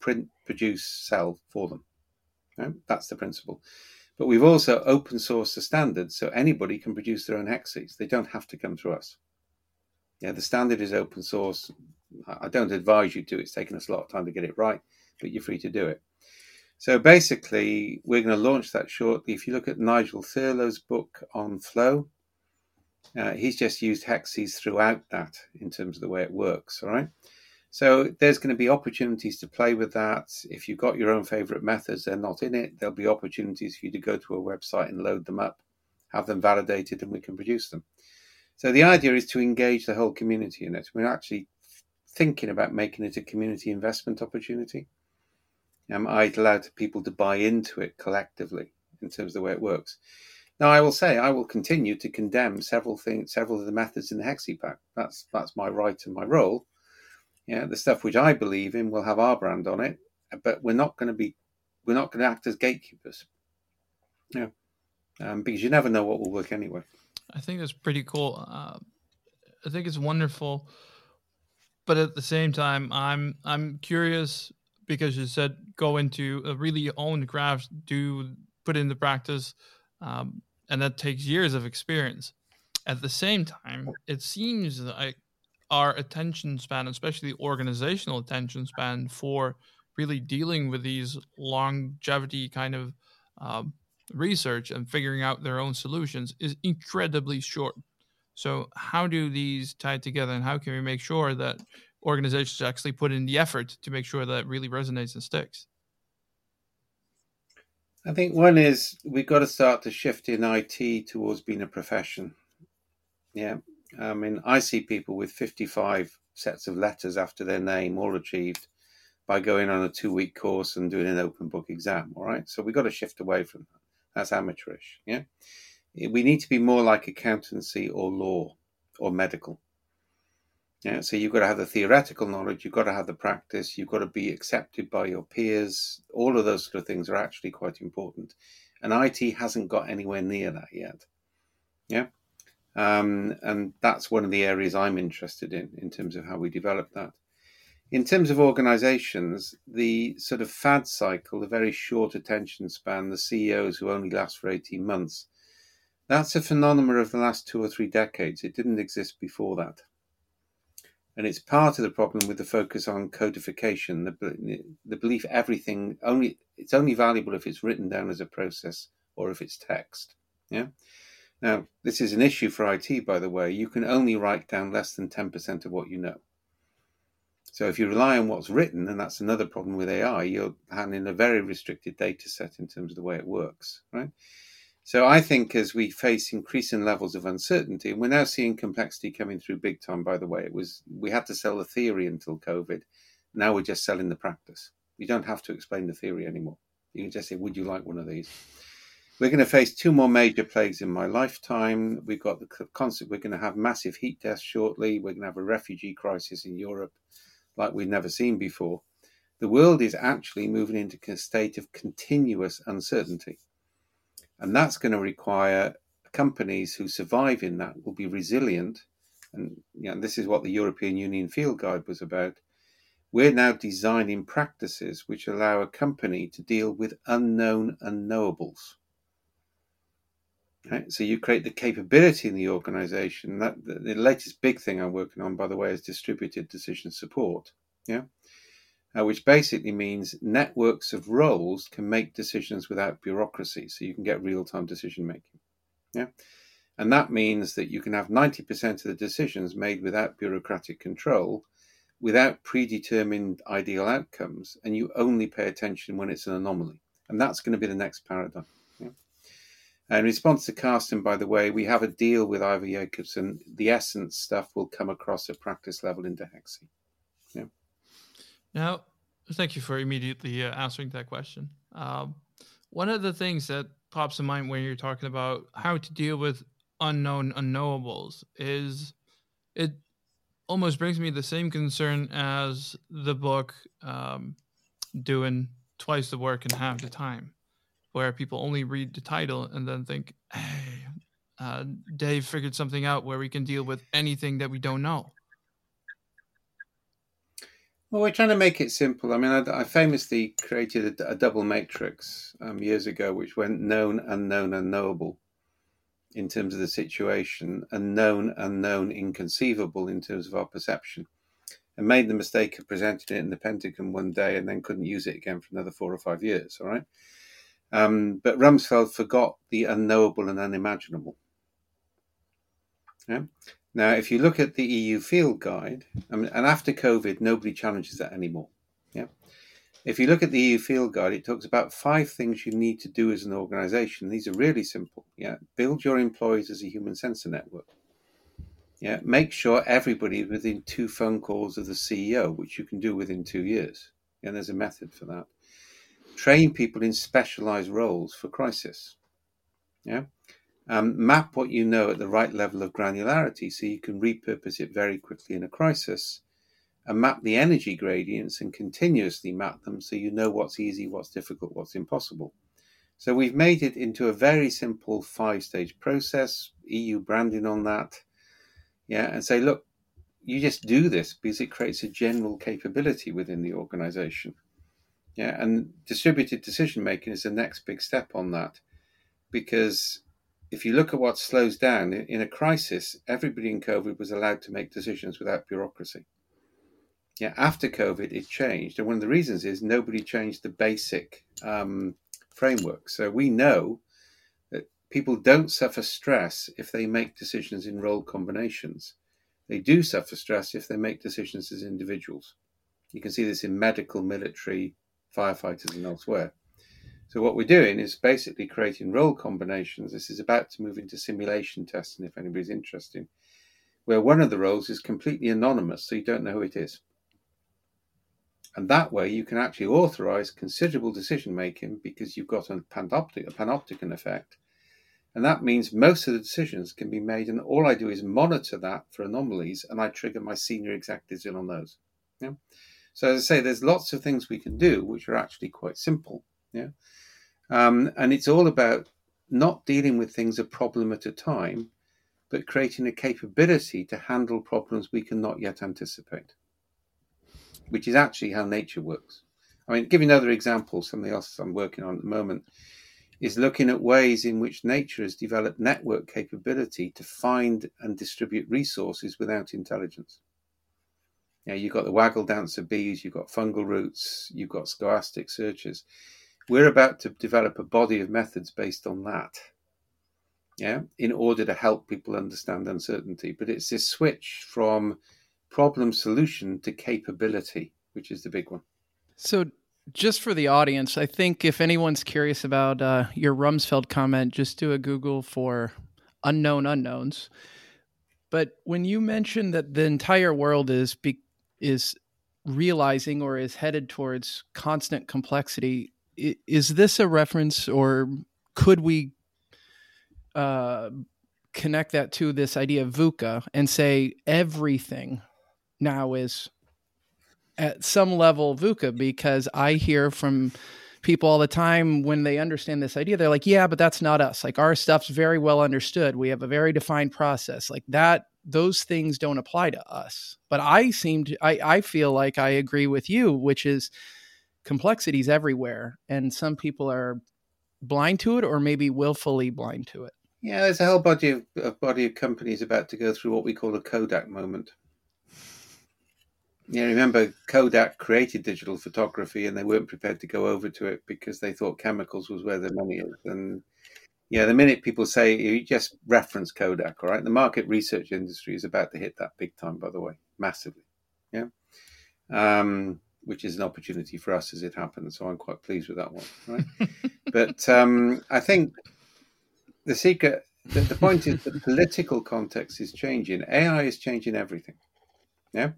print, produce, sell for them. Right? That's the principle. But we've also open sourced the standards so anybody can produce their own hexes. They don't have to come through us. Yeah, the standard is open source. I don't advise you to. It's taken us a lot of time to get it right, but you're free to do it. So basically, we're going to launch that shortly. If you look at Nigel Thurlow's book on flow, uh, he's just used hexes throughout that in terms of the way it works. All right. So there's going to be opportunities to play with that. If you've got your own favorite methods, they're not in it. There'll be opportunities for you to go to a website and load them up, have them validated, and we can produce them. So the idea is to engage the whole community in it. We're actually thinking about making it a community investment opportunity. Um, I'd allow people to buy into it collectively in terms of the way it works. Now, I will say I will continue to condemn several things, several of the methods in the Hexi pack. That's that's my right and my role. Yeah, the stuff which I believe in will have our brand on it, but we're not going to be, we're not going to act as gatekeepers. Yeah, um, because you never know what will work anyway. I think that's pretty cool. Uh, I think it's wonderful, but at the same time, I'm I'm curious because you said go into a really own craft, do put into practice, um, and that takes years of experience. At the same time, it seems like our attention span, especially organizational attention span, for really dealing with these longevity kind of um, research and figuring out their own solutions is incredibly short. So, how do these tie together, and how can we make sure that organizations actually put in the effort to make sure that really resonates and sticks? I think one is we've got to start to shift in IT towards being a profession. Yeah, I mean, I see people with 55 sets of letters after their name, all achieved, by going on a two week course and doing an open book exam. All right. So we've got to shift away from that. That's amateurish. Yeah. We need to be more like accountancy or law or medical. Yeah, so you've got to have the theoretical knowledge, you've got to have the practice, you've got to be accepted by your peers. All of those sort of things are actually quite important. And IT hasn't got anywhere near that yet. Yeah. Um, and that's one of the areas I'm interested in, in terms of how we develop that. In terms of organizations, the sort of fad cycle, the very short attention span, the CEOs who only last for 18 months, that's a phenomenon of the last two or three decades. It didn't exist before that. And it's part of the problem with the focus on codification, the, the belief everything only it's only valuable if it's written down as a process or if it's text. Yeah. Now, this is an issue for IT, by the way. You can only write down less than 10% of what you know. So if you rely on what's written, and that's another problem with AI, you're handling a very restricted data set in terms of the way it works, right? So I think as we face increasing levels of uncertainty, and we're now seeing complexity coming through big time. By the way, it was we had to sell the theory until COVID. Now we're just selling the practice. You don't have to explain the theory anymore. You can just say, "Would you like one of these?" We're going to face two more major plagues in my lifetime. We've got the concept. We're going to have massive heat deaths shortly. We're going to have a refugee crisis in Europe, like we've never seen before. The world is actually moving into a state of continuous uncertainty. And that's going to require companies who survive in that will be resilient. And you know, this is what the European Union Field Guide was about. We're now designing practices which allow a company to deal with unknown unknowables. Right? So you create the capability in the organization. That the, the latest big thing I'm working on, by the way, is distributed decision support. Yeah uh, which basically means networks of roles can make decisions without bureaucracy. So you can get real time decision making. Yeah. And that means that you can have 90% of the decisions made without bureaucratic control, without predetermined ideal outcomes, and you only pay attention when it's an anomaly. And that's going to be the next paradigm. In response to Carsten, by the way, we have a deal with Ivar Jacobson. The essence stuff will come across at practice level into Hexi. Now, thank you for immediately uh, answering that question. Um, one of the things that pops in mind when you're talking about how to deal with unknown unknowables is it almost brings me the same concern as the book um, doing twice the work in half the time, where people only read the title and then think, hey, uh, Dave figured something out where we can deal with anything that we don't know. Well, we're trying to make it simple. I mean, I, I famously created a, a double matrix um, years ago, which went known, unknown, unknowable in terms of the situation, and known, unknown, inconceivable in terms of our perception. And made the mistake of presenting it in the Pentagon one day and then couldn't use it again for another four or five years. All right. Um, but Rumsfeld forgot the unknowable and unimaginable. Yeah? Now, if you look at the EU field guide, and after COVID, nobody challenges that anymore. Yeah. If you look at the EU field guide, it talks about five things you need to do as an organization. These are really simple. Yeah. Build your employees as a human sensor network. Yeah. Make sure everybody is within two phone calls of the CEO, which you can do within two years. And there's a method for that. Train people in specialized roles for crisis. Yeah. Um, map what you know at the right level of granularity so you can repurpose it very quickly in a crisis. And map the energy gradients and continuously map them so you know what's easy, what's difficult, what's impossible. So we've made it into a very simple five stage process, EU branding on that. Yeah, and say, look, you just do this because it creates a general capability within the organization. Yeah, and distributed decision making is the next big step on that because if you look at what slows down in a crisis, everybody in COVID was allowed to make decisions without bureaucracy. Yeah, after COVID, it changed, and one of the reasons is nobody changed the basic um, framework. So we know that people don't suffer stress if they make decisions in role combinations. They do suffer stress if they make decisions as individuals. You can see this in medical, military, firefighters, and elsewhere. So what we're doing is basically creating role combinations. This is about to move into simulation testing if anybody's interested, where one of the roles is completely anonymous, so you don't know who it is. And that way you can actually authorize considerable decision making because you've got a a panopticon effect. And that means most of the decisions can be made, and all I do is monitor that for anomalies, and I trigger my senior executives in on those. Yeah. So as I say, there's lots of things we can do which are actually quite simple. Yeah. Um, and it's all about not dealing with things a problem at a time, but creating a capability to handle problems we cannot yet anticipate, which is actually how nature works. I mean, give you another example, something else I'm working on at the moment is looking at ways in which nature has developed network capability to find and distribute resources without intelligence. Now, you've got the waggle dancer bees, you've got fungal roots, you've got stochastic searches. We're about to develop a body of methods based on that yeah, in order to help people understand uncertainty. But it's this switch from problem solution to capability, which is the big one. So, just for the audience, I think if anyone's curious about uh, your Rumsfeld comment, just do a Google for unknown unknowns. But when you mentioned that the entire world is be- is realizing or is headed towards constant complexity, is this a reference, or could we uh, connect that to this idea of VUCA and say everything now is at some level VUCA because I hear from people all the time when they understand this idea, they're like, yeah, but that's not us. Like our stuff's very well understood. We have a very defined process. Like that, those things don't apply to us. But I seem to, I, I feel like I agree with you, which is complexities everywhere. And some people are blind to it or maybe willfully blind to it. Yeah, there's a whole body of a body of companies about to go through what we call a Kodak moment. Yeah, remember Kodak created digital photography and they weren't prepared to go over to it because they thought chemicals was where the money is. And yeah, the minute people say you just reference Kodak, all right, the market research industry is about to hit that big time, by the way, massively. Yeah. Um, which is an opportunity for us as it happens. So I'm quite pleased with that one. Right. but um, I think the secret, the, the point is the political context is changing. AI is changing everything. Yeah.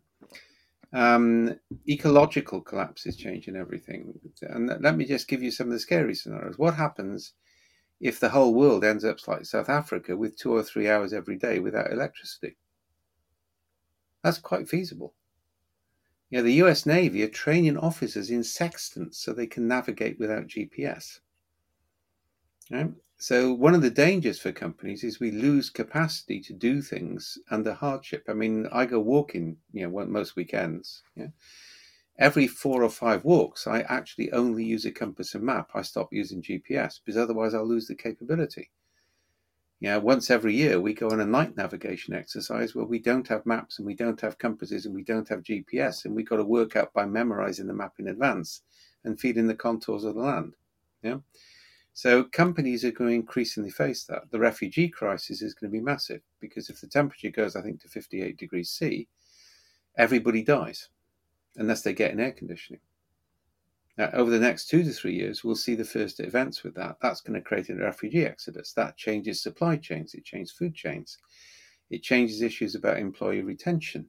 Um, ecological collapse is changing everything. And let me just give you some of the scary scenarios. What happens if the whole world ends up like South Africa with two or three hours every day without electricity? That's quite feasible. Know, the US Navy are training officers in sextants so they can navigate without GPS. Right? So one of the dangers for companies is we lose capacity to do things under hardship. I mean, I go walking, you know, most weekends. Yeah. Every four or five walks, I actually only use a compass and map. I stop using GPS because otherwise I'll lose the capability. Yeah, once every year we go on a night navigation exercise where we don't have maps and we don't have compasses and we don't have GPS and we've got to work out by memorizing the map in advance and feeding the contours of the land. Yeah. So companies are going to increasingly face that. The refugee crisis is going to be massive because if the temperature goes, I think, to 58 degrees C, everybody dies unless they get in air conditioning. Now, over the next two to three years, we'll see the first events with that. That's going to create a refugee exodus. That changes supply chains. It changes food chains. It changes issues about employee retention.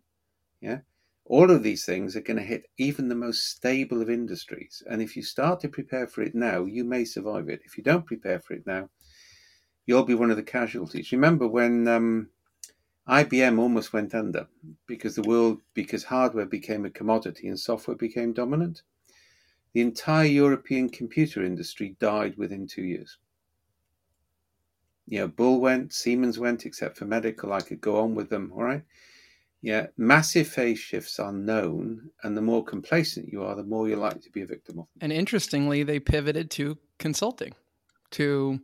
Yeah. All of these things are going to hit even the most stable of industries. And if you start to prepare for it now, you may survive it. If you don't prepare for it now, you'll be one of the casualties. Remember when um, IBM almost went under because the world, because hardware became a commodity and software became dominant? The entire European computer industry died within two years. You know, Bull went, Siemens went, except for medical. I could go on with them, all right? Yeah, massive phase shifts are known, and the more complacent you are, the more you're likely to be a victim of them. And interestingly, they pivoted to consulting. To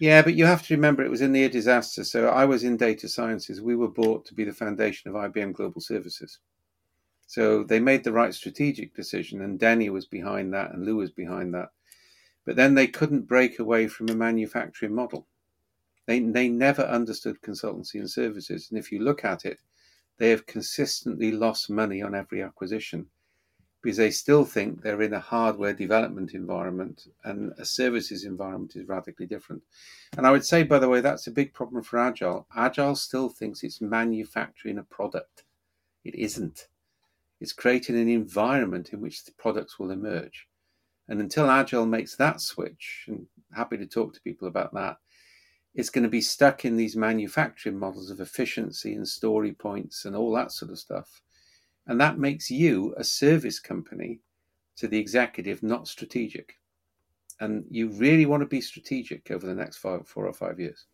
yeah, but you have to remember it was a near disaster. So I was in data sciences. We were bought to be the foundation of IBM Global Services. So they made the right strategic decision, and Denny was behind that, and Lou was behind that. But then they couldn't break away from a manufacturing model. They they never understood consultancy and services, and if you look at it they have consistently lost money on every acquisition because they still think they're in a hardware development environment and a services environment is radically different. And I would say, by the way, that's a big problem for Agile. Agile still thinks it's manufacturing a product. It isn't. It's creating an environment in which the products will emerge. And until Agile makes that switch, and happy to talk to people about that, it's going to be stuck in these manufacturing models of efficiency and story points and all that sort of stuff. And that makes you a service company to the executive, not strategic. And you really want to be strategic over the next five, four or five years.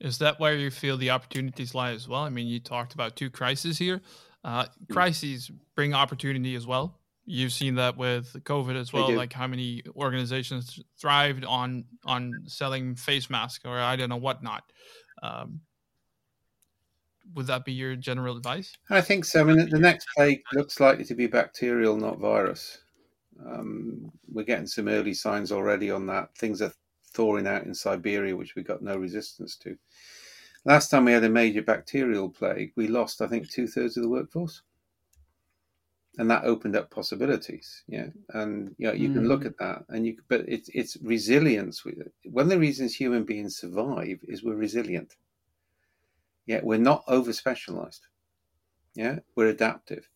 Is that where you feel the opportunities lie as well? I mean, you talked about two crises here. Uh, hmm. crises bring opportunity as well. You've seen that with COVID as well, like how many organizations thrived on on selling face masks or I don't know whatnot. Um, would that be your general advice? I think so. I mean, the next plague looks likely to be bacterial, not virus. Um, we're getting some early signs already on that. Things are thawing out in Siberia, which we got no resistance to. Last time we had a major bacterial plague, we lost, I think, two thirds of the workforce. And that opened up possibilities. Yeah. And you know, you mm. can look mm. at that and you but it's it's resilience. One of the reasons human beings survive is we're resilient. Yeah, we're not over specialized. Yeah, we're adaptive.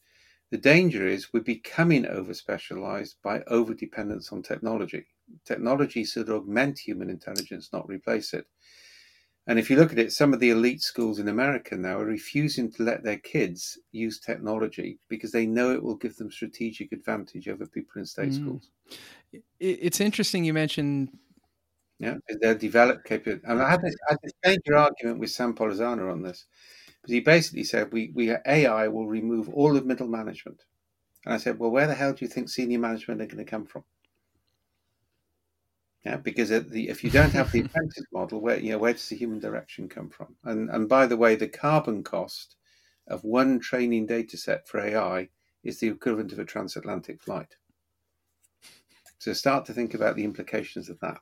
The danger is we're becoming over specialized by over dependence on technology. Technology should augment human intelligence, not replace it. And if you look at it, some of the elite schools in America now are refusing to let their kids use technology because they know it will give them strategic advantage over people in state mm. schools. It's interesting you mentioned. Yeah, they're developed capability. And I had, this, I had this major argument with Sam Palmisano on this because he basically said we, we AI will remove all of middle management. And I said, well, where the hell do you think senior management are going to come from? Yeah, because the, if you don't have the apprentice model, where you know where does the human direction come from? And and by the way, the carbon cost of one training data set for AI is the equivalent of a transatlantic flight. So start to think about the implications of that.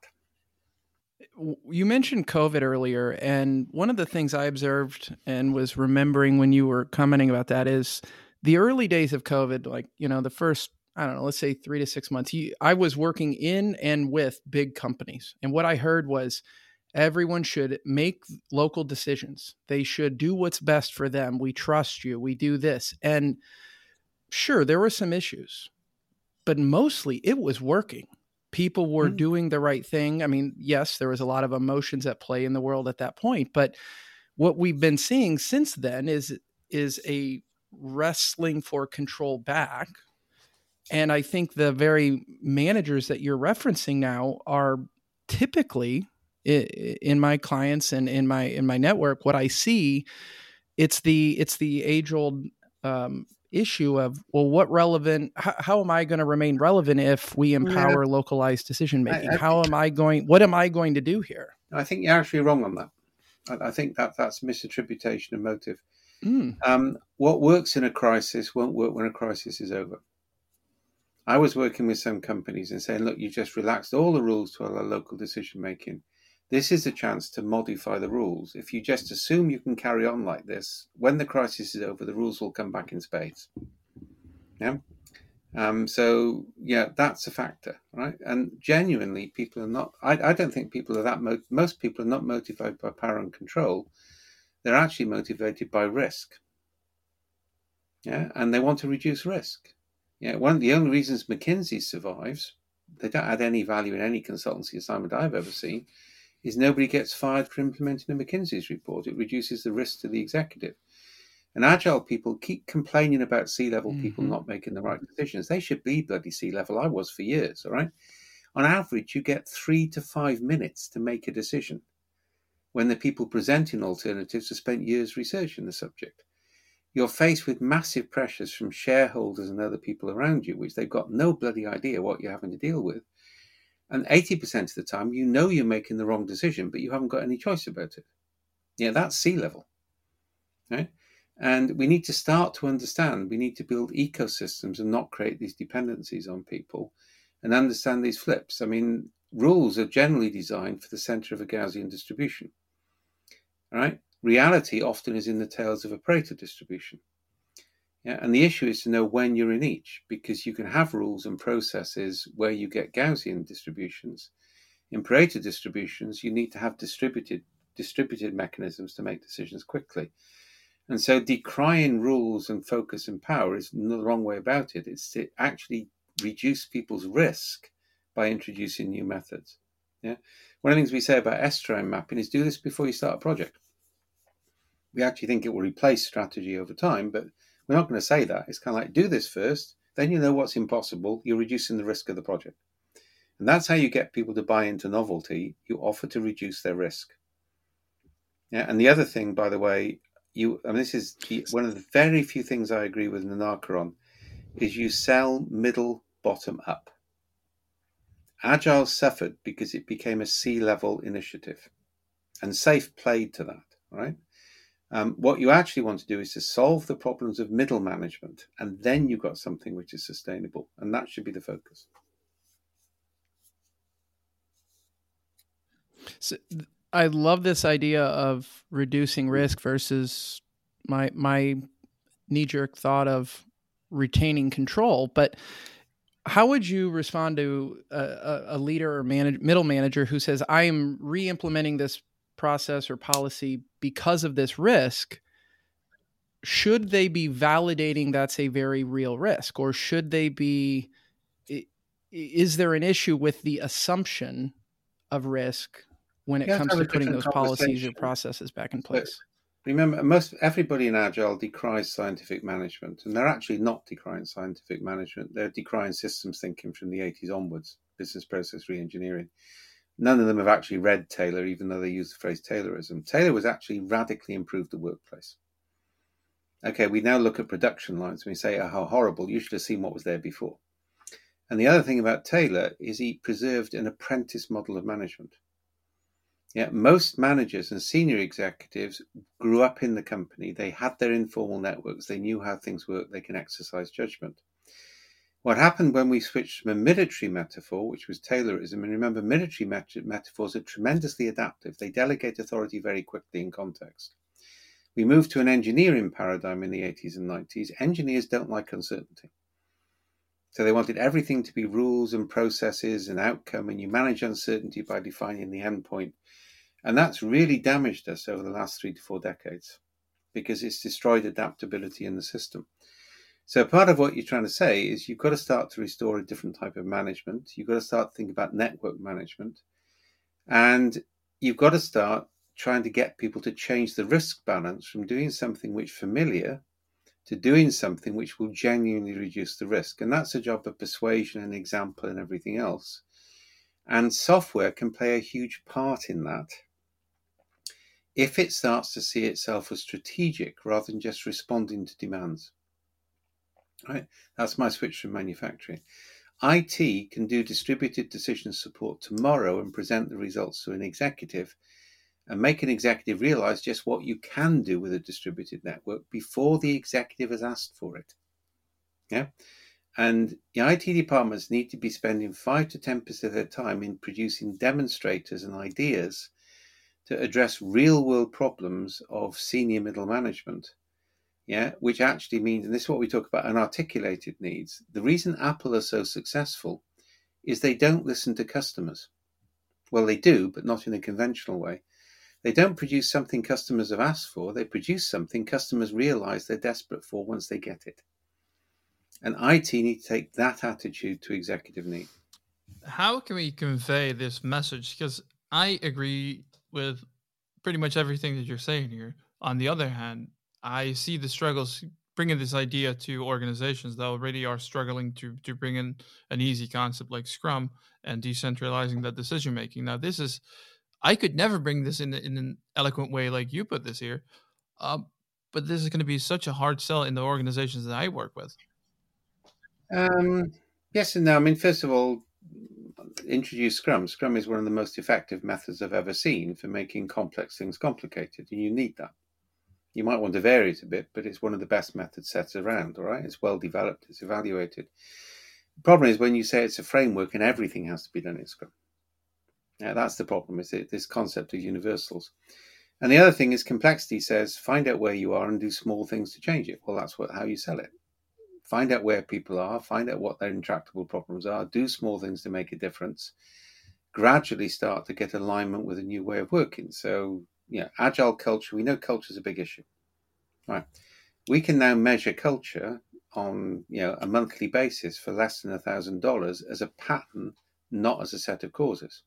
You mentioned COVID earlier, and one of the things I observed and was remembering when you were commenting about that is the early days of COVID, like, you know, the first I don't know, let's say three to six months, he, I was working in and with big companies. And what I heard was everyone should make local decisions. They should do what's best for them. We trust you. We do this. And sure, there were some issues, but mostly it was working. People were mm-hmm. doing the right thing. I mean, yes, there was a lot of emotions at play in the world at that point, but what we've been seeing since then is is a wrestling for control back and I think the very managers that you're referencing now are typically in my clients and in my in my network what I see it's the it's the age old um, issue of well what relevant how, how am i going to remain relevant if we empower yeah. localized decision making how am i going what am i going to do here? I think you're actually wrong on that. I, I think that that's misattribution of motive. Mm. um, what works in a crisis won't work when a crisis is over I was working with some companies and saying, look, you just relaxed all the rules to allow local decision making. This is a chance to modify the rules. If you just assume you can carry on like this, when the crisis is over, the rules will come back in spades. Yeah. Um, so yeah, that's a factor, right? And genuinely, people are not. I, I don't think people are that. Mo- most people are not motivated by power and control. They're actually motivated by risk. Yeah, and they want to reduce risk. Yeah, one of the only reasons McKinsey survives, they don't add any value in any consultancy assignment I've ever seen, is nobody gets fired for implementing a McKinsey's report. It reduces the risk to the executive. And agile people keep complaining about C level mm-hmm. people not making the right decisions. They should be bloody C level. I was for years, all right? On average, you get three to five minutes to make a decision when the people presenting alternatives have spent years researching the subject you're faced with massive pressures from shareholders and other people around you, which they've got no bloody idea what you're having to deal with. And 80% of the time, you know you're making the wrong decision, but you haven't got any choice about it. Yeah, that's C level. Right? And we need to start to understand we need to build ecosystems and not create these dependencies on people and understand these flips. I mean, rules are generally designed for the center of a Gaussian distribution. All right? Reality often is in the tails of a Pareto distribution. Yeah, and the issue is to know when you're in each, because you can have rules and processes where you get Gaussian distributions. In Pareto distributions, you need to have distributed distributed mechanisms to make decisions quickly. And so decrying rules and focus and power is the wrong way about it. It's to actually reduce people's risk by introducing new methods. Yeah. One of the things we say about estuarine mapping is do this before you start a project. We actually think it will replace strategy over time, but we're not going to say that. It's kind of like do this first, then you know what's impossible. You're reducing the risk of the project. And that's how you get people to buy into novelty. You offer to reduce their risk. Yeah, and the other thing, by the way, you and this is one of the very few things I agree with Nonaka on, is you sell middle bottom up. Agile suffered because it became a C-level initiative, and SAFe played to that. Right. Um, what you actually want to do is to solve the problems of middle management, and then you've got something which is sustainable, and that should be the focus. So I love this idea of reducing risk versus my my knee jerk thought of retaining control. But how would you respond to a, a leader or manage, middle manager who says, "I am re-implementing this process or policy because of this risk"? Should they be validating that's a very real risk, or should they be? Is there an issue with the assumption of risk when it comes to putting those policies or processes back in place. Remember, most everybody in Agile decries scientific management, and they're actually not decrying scientific management. They're decrying systems thinking from the 80s onwards, business process reengineering. None of them have actually read Taylor, even though they use the phrase Taylorism. Taylor was actually radically improved the workplace. Okay, we now look at production lines and we say, oh, how horrible. You should have seen what was there before. And the other thing about Taylor is he preserved an apprentice model of management. Yeah, most managers and senior executives grew up in the company. They had their informal networks. They knew how things work. They can exercise judgment. What happened when we switched from a military metaphor, which was Taylorism, and remember, military met- metaphors are tremendously adaptive. They delegate authority very quickly in context. We moved to an engineering paradigm in the 80s and 90s. Engineers don't like uncertainty. So they wanted everything to be rules and processes and outcome, and you manage uncertainty by defining the endpoint and that's really damaged us over the last three to four decades because it's destroyed adaptability in the system. So part of what you're trying to say is you've got to start to restore a different type of management. You've got to start thinking about network management. And you've got to start trying to get people to change the risk balance from doing something which familiar to doing something which will genuinely reduce the risk. And that's a job of persuasion and example and everything else. And software can play a huge part in that if it starts to see itself as strategic rather than just responding to demands. Right? That's my switch from manufacturing. IT can do distributed decision support tomorrow and present the results to an executive and make an executive realize just what you can do with a distributed network before the executive has asked for it. Yeah. And the IT departments need to be spending 5 to 10% of their time in producing demonstrators and ideas to address real world problems of senior middle management. Yeah, which actually means, and this is what we talk about unarticulated needs. The reason Apple are so successful is they don't listen to customers. Well, they do, but not in a conventional way. They don't produce something customers have asked for, they produce something customers realize they're desperate for once they get it. And IT need to take that attitude to executive need. How can we convey this message? Because I agree with pretty much everything that you're saying here. On the other hand, I see the struggles bringing this idea to organizations that already are struggling to to bring in an easy concept like Scrum and decentralizing that decision making. Now, this is I could never bring this in in an eloquent way like you put this here, uh, but this is going to be such a hard sell in the organizations that I work with. Um, yes and no. I mean, first of all, introduce Scrum. Scrum is one of the most effective methods I've ever seen for making complex things complicated, and you need that. You might want to vary it a bit, but it's one of the best methods set around, all right? It's well developed, it's evaluated. The problem is when you say it's a framework and everything has to be done in Scrum. Now, that's the problem, is it, this concept of universals. And the other thing is complexity says find out where you are and do small things to change it. Well, that's what how you sell it find out where people are, find out what their intractable problems are, do small things to make a difference, gradually start to get alignment with a new way of working. So, yeah, agile culture, we know culture is a big issue. Right. We can now measure culture on you know a monthly basis for less than a thousand dollars as a pattern, not as a set of causes.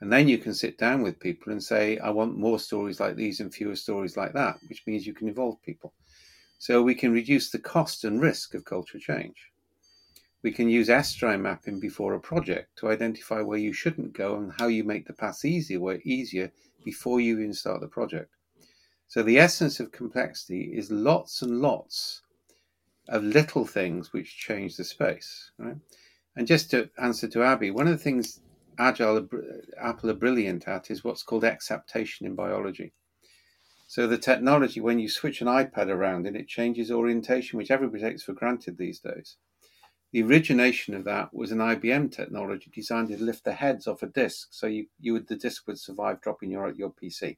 And then you can sit down with people and say, I want more stories like these and fewer stories like that, which means you can involve people. So we can reduce the cost and risk of culture change. We can use estuarine mapping before a project to identify where you shouldn't go and how you make the paths easier, where easier before you even start the project. So the essence of complexity is lots and lots of little things which change the space. Right? And just to answer to Abby, one of the things Agile Apple are brilliant at is what's called exaptation in biology. So the technology, when you switch an iPad around and it changes orientation, which everybody takes for granted these days. The origination of that was an IBM technology designed to lift the heads off a disk, so you, you would the disk would survive dropping your your PC.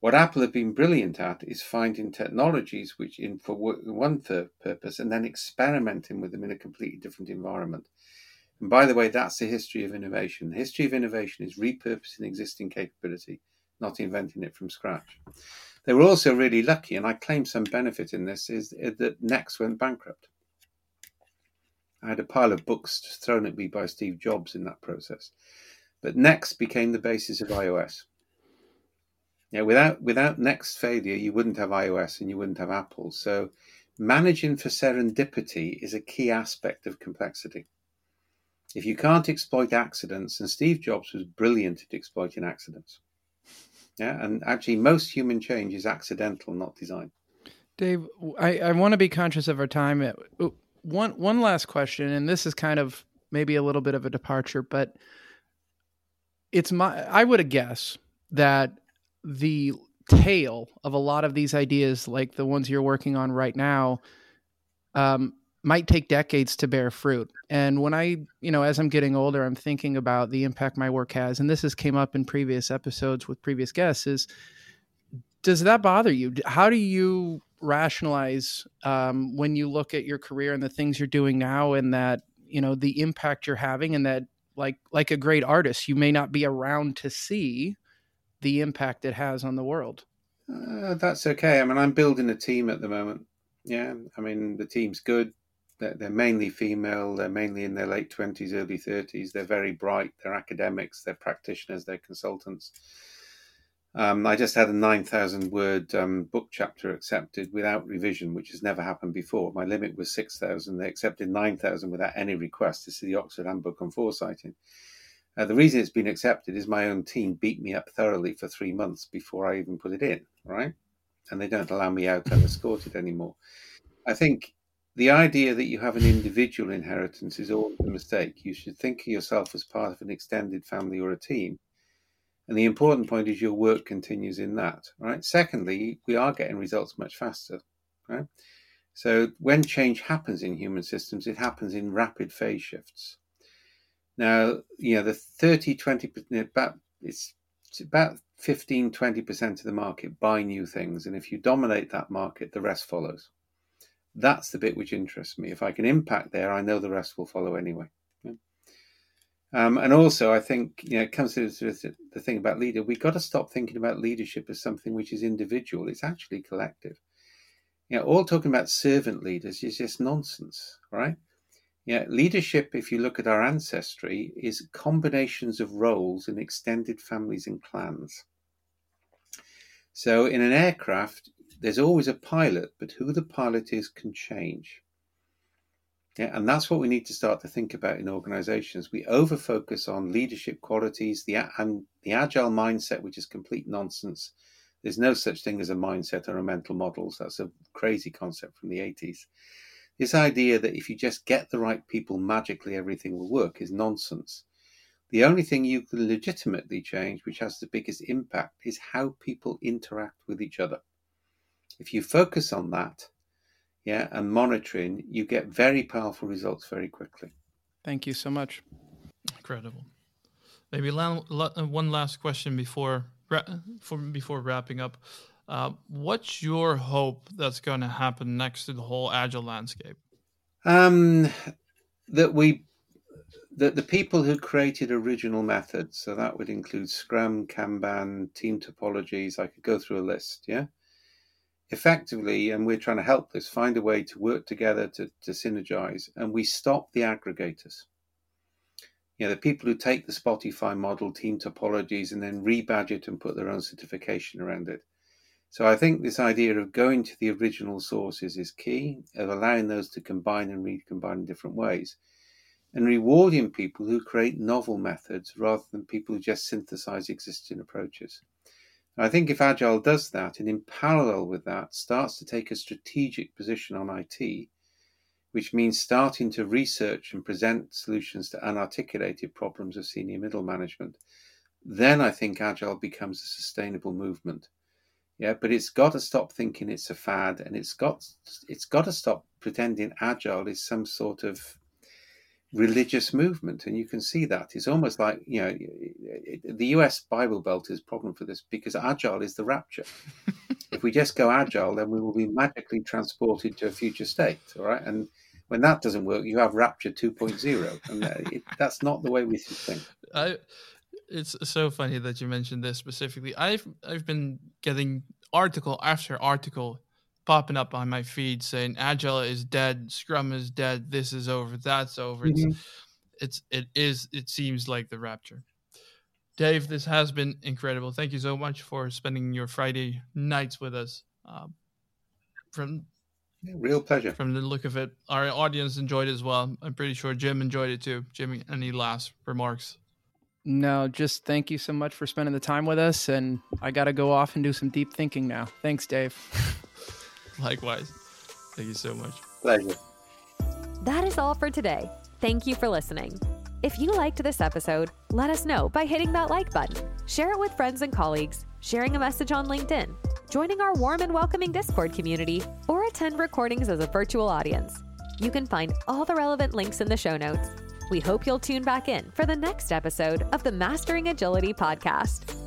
What Apple have been brilliant at is finding technologies which in for one purpose and then experimenting with them in a completely different environment. And by the way, that's the history of innovation. The history of innovation is repurposing existing capability, not inventing it from scratch. They were also really lucky, and I claim some benefit in this, is that Next went bankrupt. I had a pile of books thrown at me by Steve Jobs in that process. But Next became the basis of iOS. Yeah, without without Next failure, you wouldn't have iOS and you wouldn't have Apple. So managing for serendipity is a key aspect of complexity. If you can't exploit accidents, and Steve Jobs was brilliant at exploiting accidents. Yeah, and actually most human change is accidental, not design. Dave, I, I want to be conscious of our time uh, one one last question, and this is kind of maybe a little bit of a departure, but it's my I would guess that the tail of a lot of these ideas, like the ones you're working on right now, um, might take decades to bear fruit. And when I, you know, as I'm getting older, I'm thinking about the impact my work has, and this has came up in previous episodes with previous guests. Is does that bother you? How do you rationalize um, when you look at your career and the things you're doing now and that you know the impact you're having and that like like a great artist you may not be around to see the impact it has on the world. Uh, that's okay. I mean i'm building a team at the moment. Yeah. I mean the team's good. They're, they're mainly female. They're mainly in their late 20s early 30s they're very bright. They're academics. They're practitioners. They're consultants um, I just had a 9,000 word um, book chapter accepted without revision, which has never happened before. My limit was 6,000. They accepted 9,000 without any request. This is the Oxford Handbook on Foresighting. Uh, the reason it's been accepted is my own team beat me up thoroughly for three months before I even put it in, right? And they don't allow me out unescorted anymore. I think the idea that you have an individual inheritance is always a mistake. You should think of yourself as part of an extended family or a team and the important point is your work continues in that, right? Secondly, we are getting results much faster, right? So when change happens in human systems, it happens in rapid phase shifts. Now, you know, the 30, 20, about, it's, it's about 15, 20% of the market buy new things. And if you dominate that market, the rest follows. That's the bit which interests me. If I can impact there, I know the rest will follow anyway. Um, and also, I think you know, it comes to the thing about leader. We've got to stop thinking about leadership as something which is individual. It's actually collective. You know, all talking about servant leaders is just nonsense, right? Yeah, leadership, if you look at our ancestry, is combinations of roles in extended families and clans. So, in an aircraft, there's always a pilot, but who the pilot is can change. Yeah, and that's what we need to start to think about in organizations. We over focus on leadership qualities, the and the agile mindset, which is complete nonsense. There's no such thing as a mindset or a mental models. That's a crazy concept from the 80s. This idea that if you just get the right people, magically everything will work is nonsense. The only thing you can legitimately change, which has the biggest impact, is how people interact with each other. If you focus on that, yeah, and monitoring, you get very powerful results very quickly. Thank you so much. Incredible. Maybe one last question before for before wrapping up. Uh, what's your hope that's going to happen next to the whole agile landscape? Um, that we that the people who created original methods, so that would include Scrum, Kanban, team topologies. I could go through a list. Yeah, effectively, and we're trying to help this, find a way to work together to, to synergize, and we stop the aggregators. You know, the people who take the Spotify model, team topologies, and then rebadge it and put their own certification around it. So I think this idea of going to the original sources is key, of allowing those to combine and recombine in different ways, and rewarding people who create novel methods rather than people who just synthesize existing approaches. I think if Agile does that, and in parallel with that, starts to take a strategic position on IT, which means starting to research and present solutions to unarticulated problems of senior middle management, then I think Agile becomes a sustainable movement. Yeah, but it's got to stop thinking it's a fad, and it's got it's got to stop pretending Agile is some sort of religious movement, and you can see that it's almost like you know the U.S. Bible Belt is a problem for this because agile is the rapture. if we just go agile, then we will be magically transported to a future state. All right, and when that doesn't work, you have rapture 2.0, and it, that's not the way we think. I, it's so funny that you mentioned this specifically. I've I've been getting article after article popping up on my feed saying agile is dead scrum is dead this is over that's over mm-hmm. it's it's it is it seems like the rapture dave this has been incredible thank you so much for spending your friday nights with us um, from yeah, real pleasure from the look of it our audience enjoyed it as well i'm pretty sure jim enjoyed it too jim any last remarks no, just thank you so much for spending the time with us. And I got to go off and do some deep thinking now. Thanks, Dave. Likewise. Thank you so much. Pleasure. That is all for today. Thank you for listening. If you liked this episode, let us know by hitting that like button. Share it with friends and colleagues, sharing a message on LinkedIn, joining our warm and welcoming Discord community, or attend recordings as a virtual audience. You can find all the relevant links in the show notes. We hope you'll tune back in for the next episode of the Mastering Agility podcast.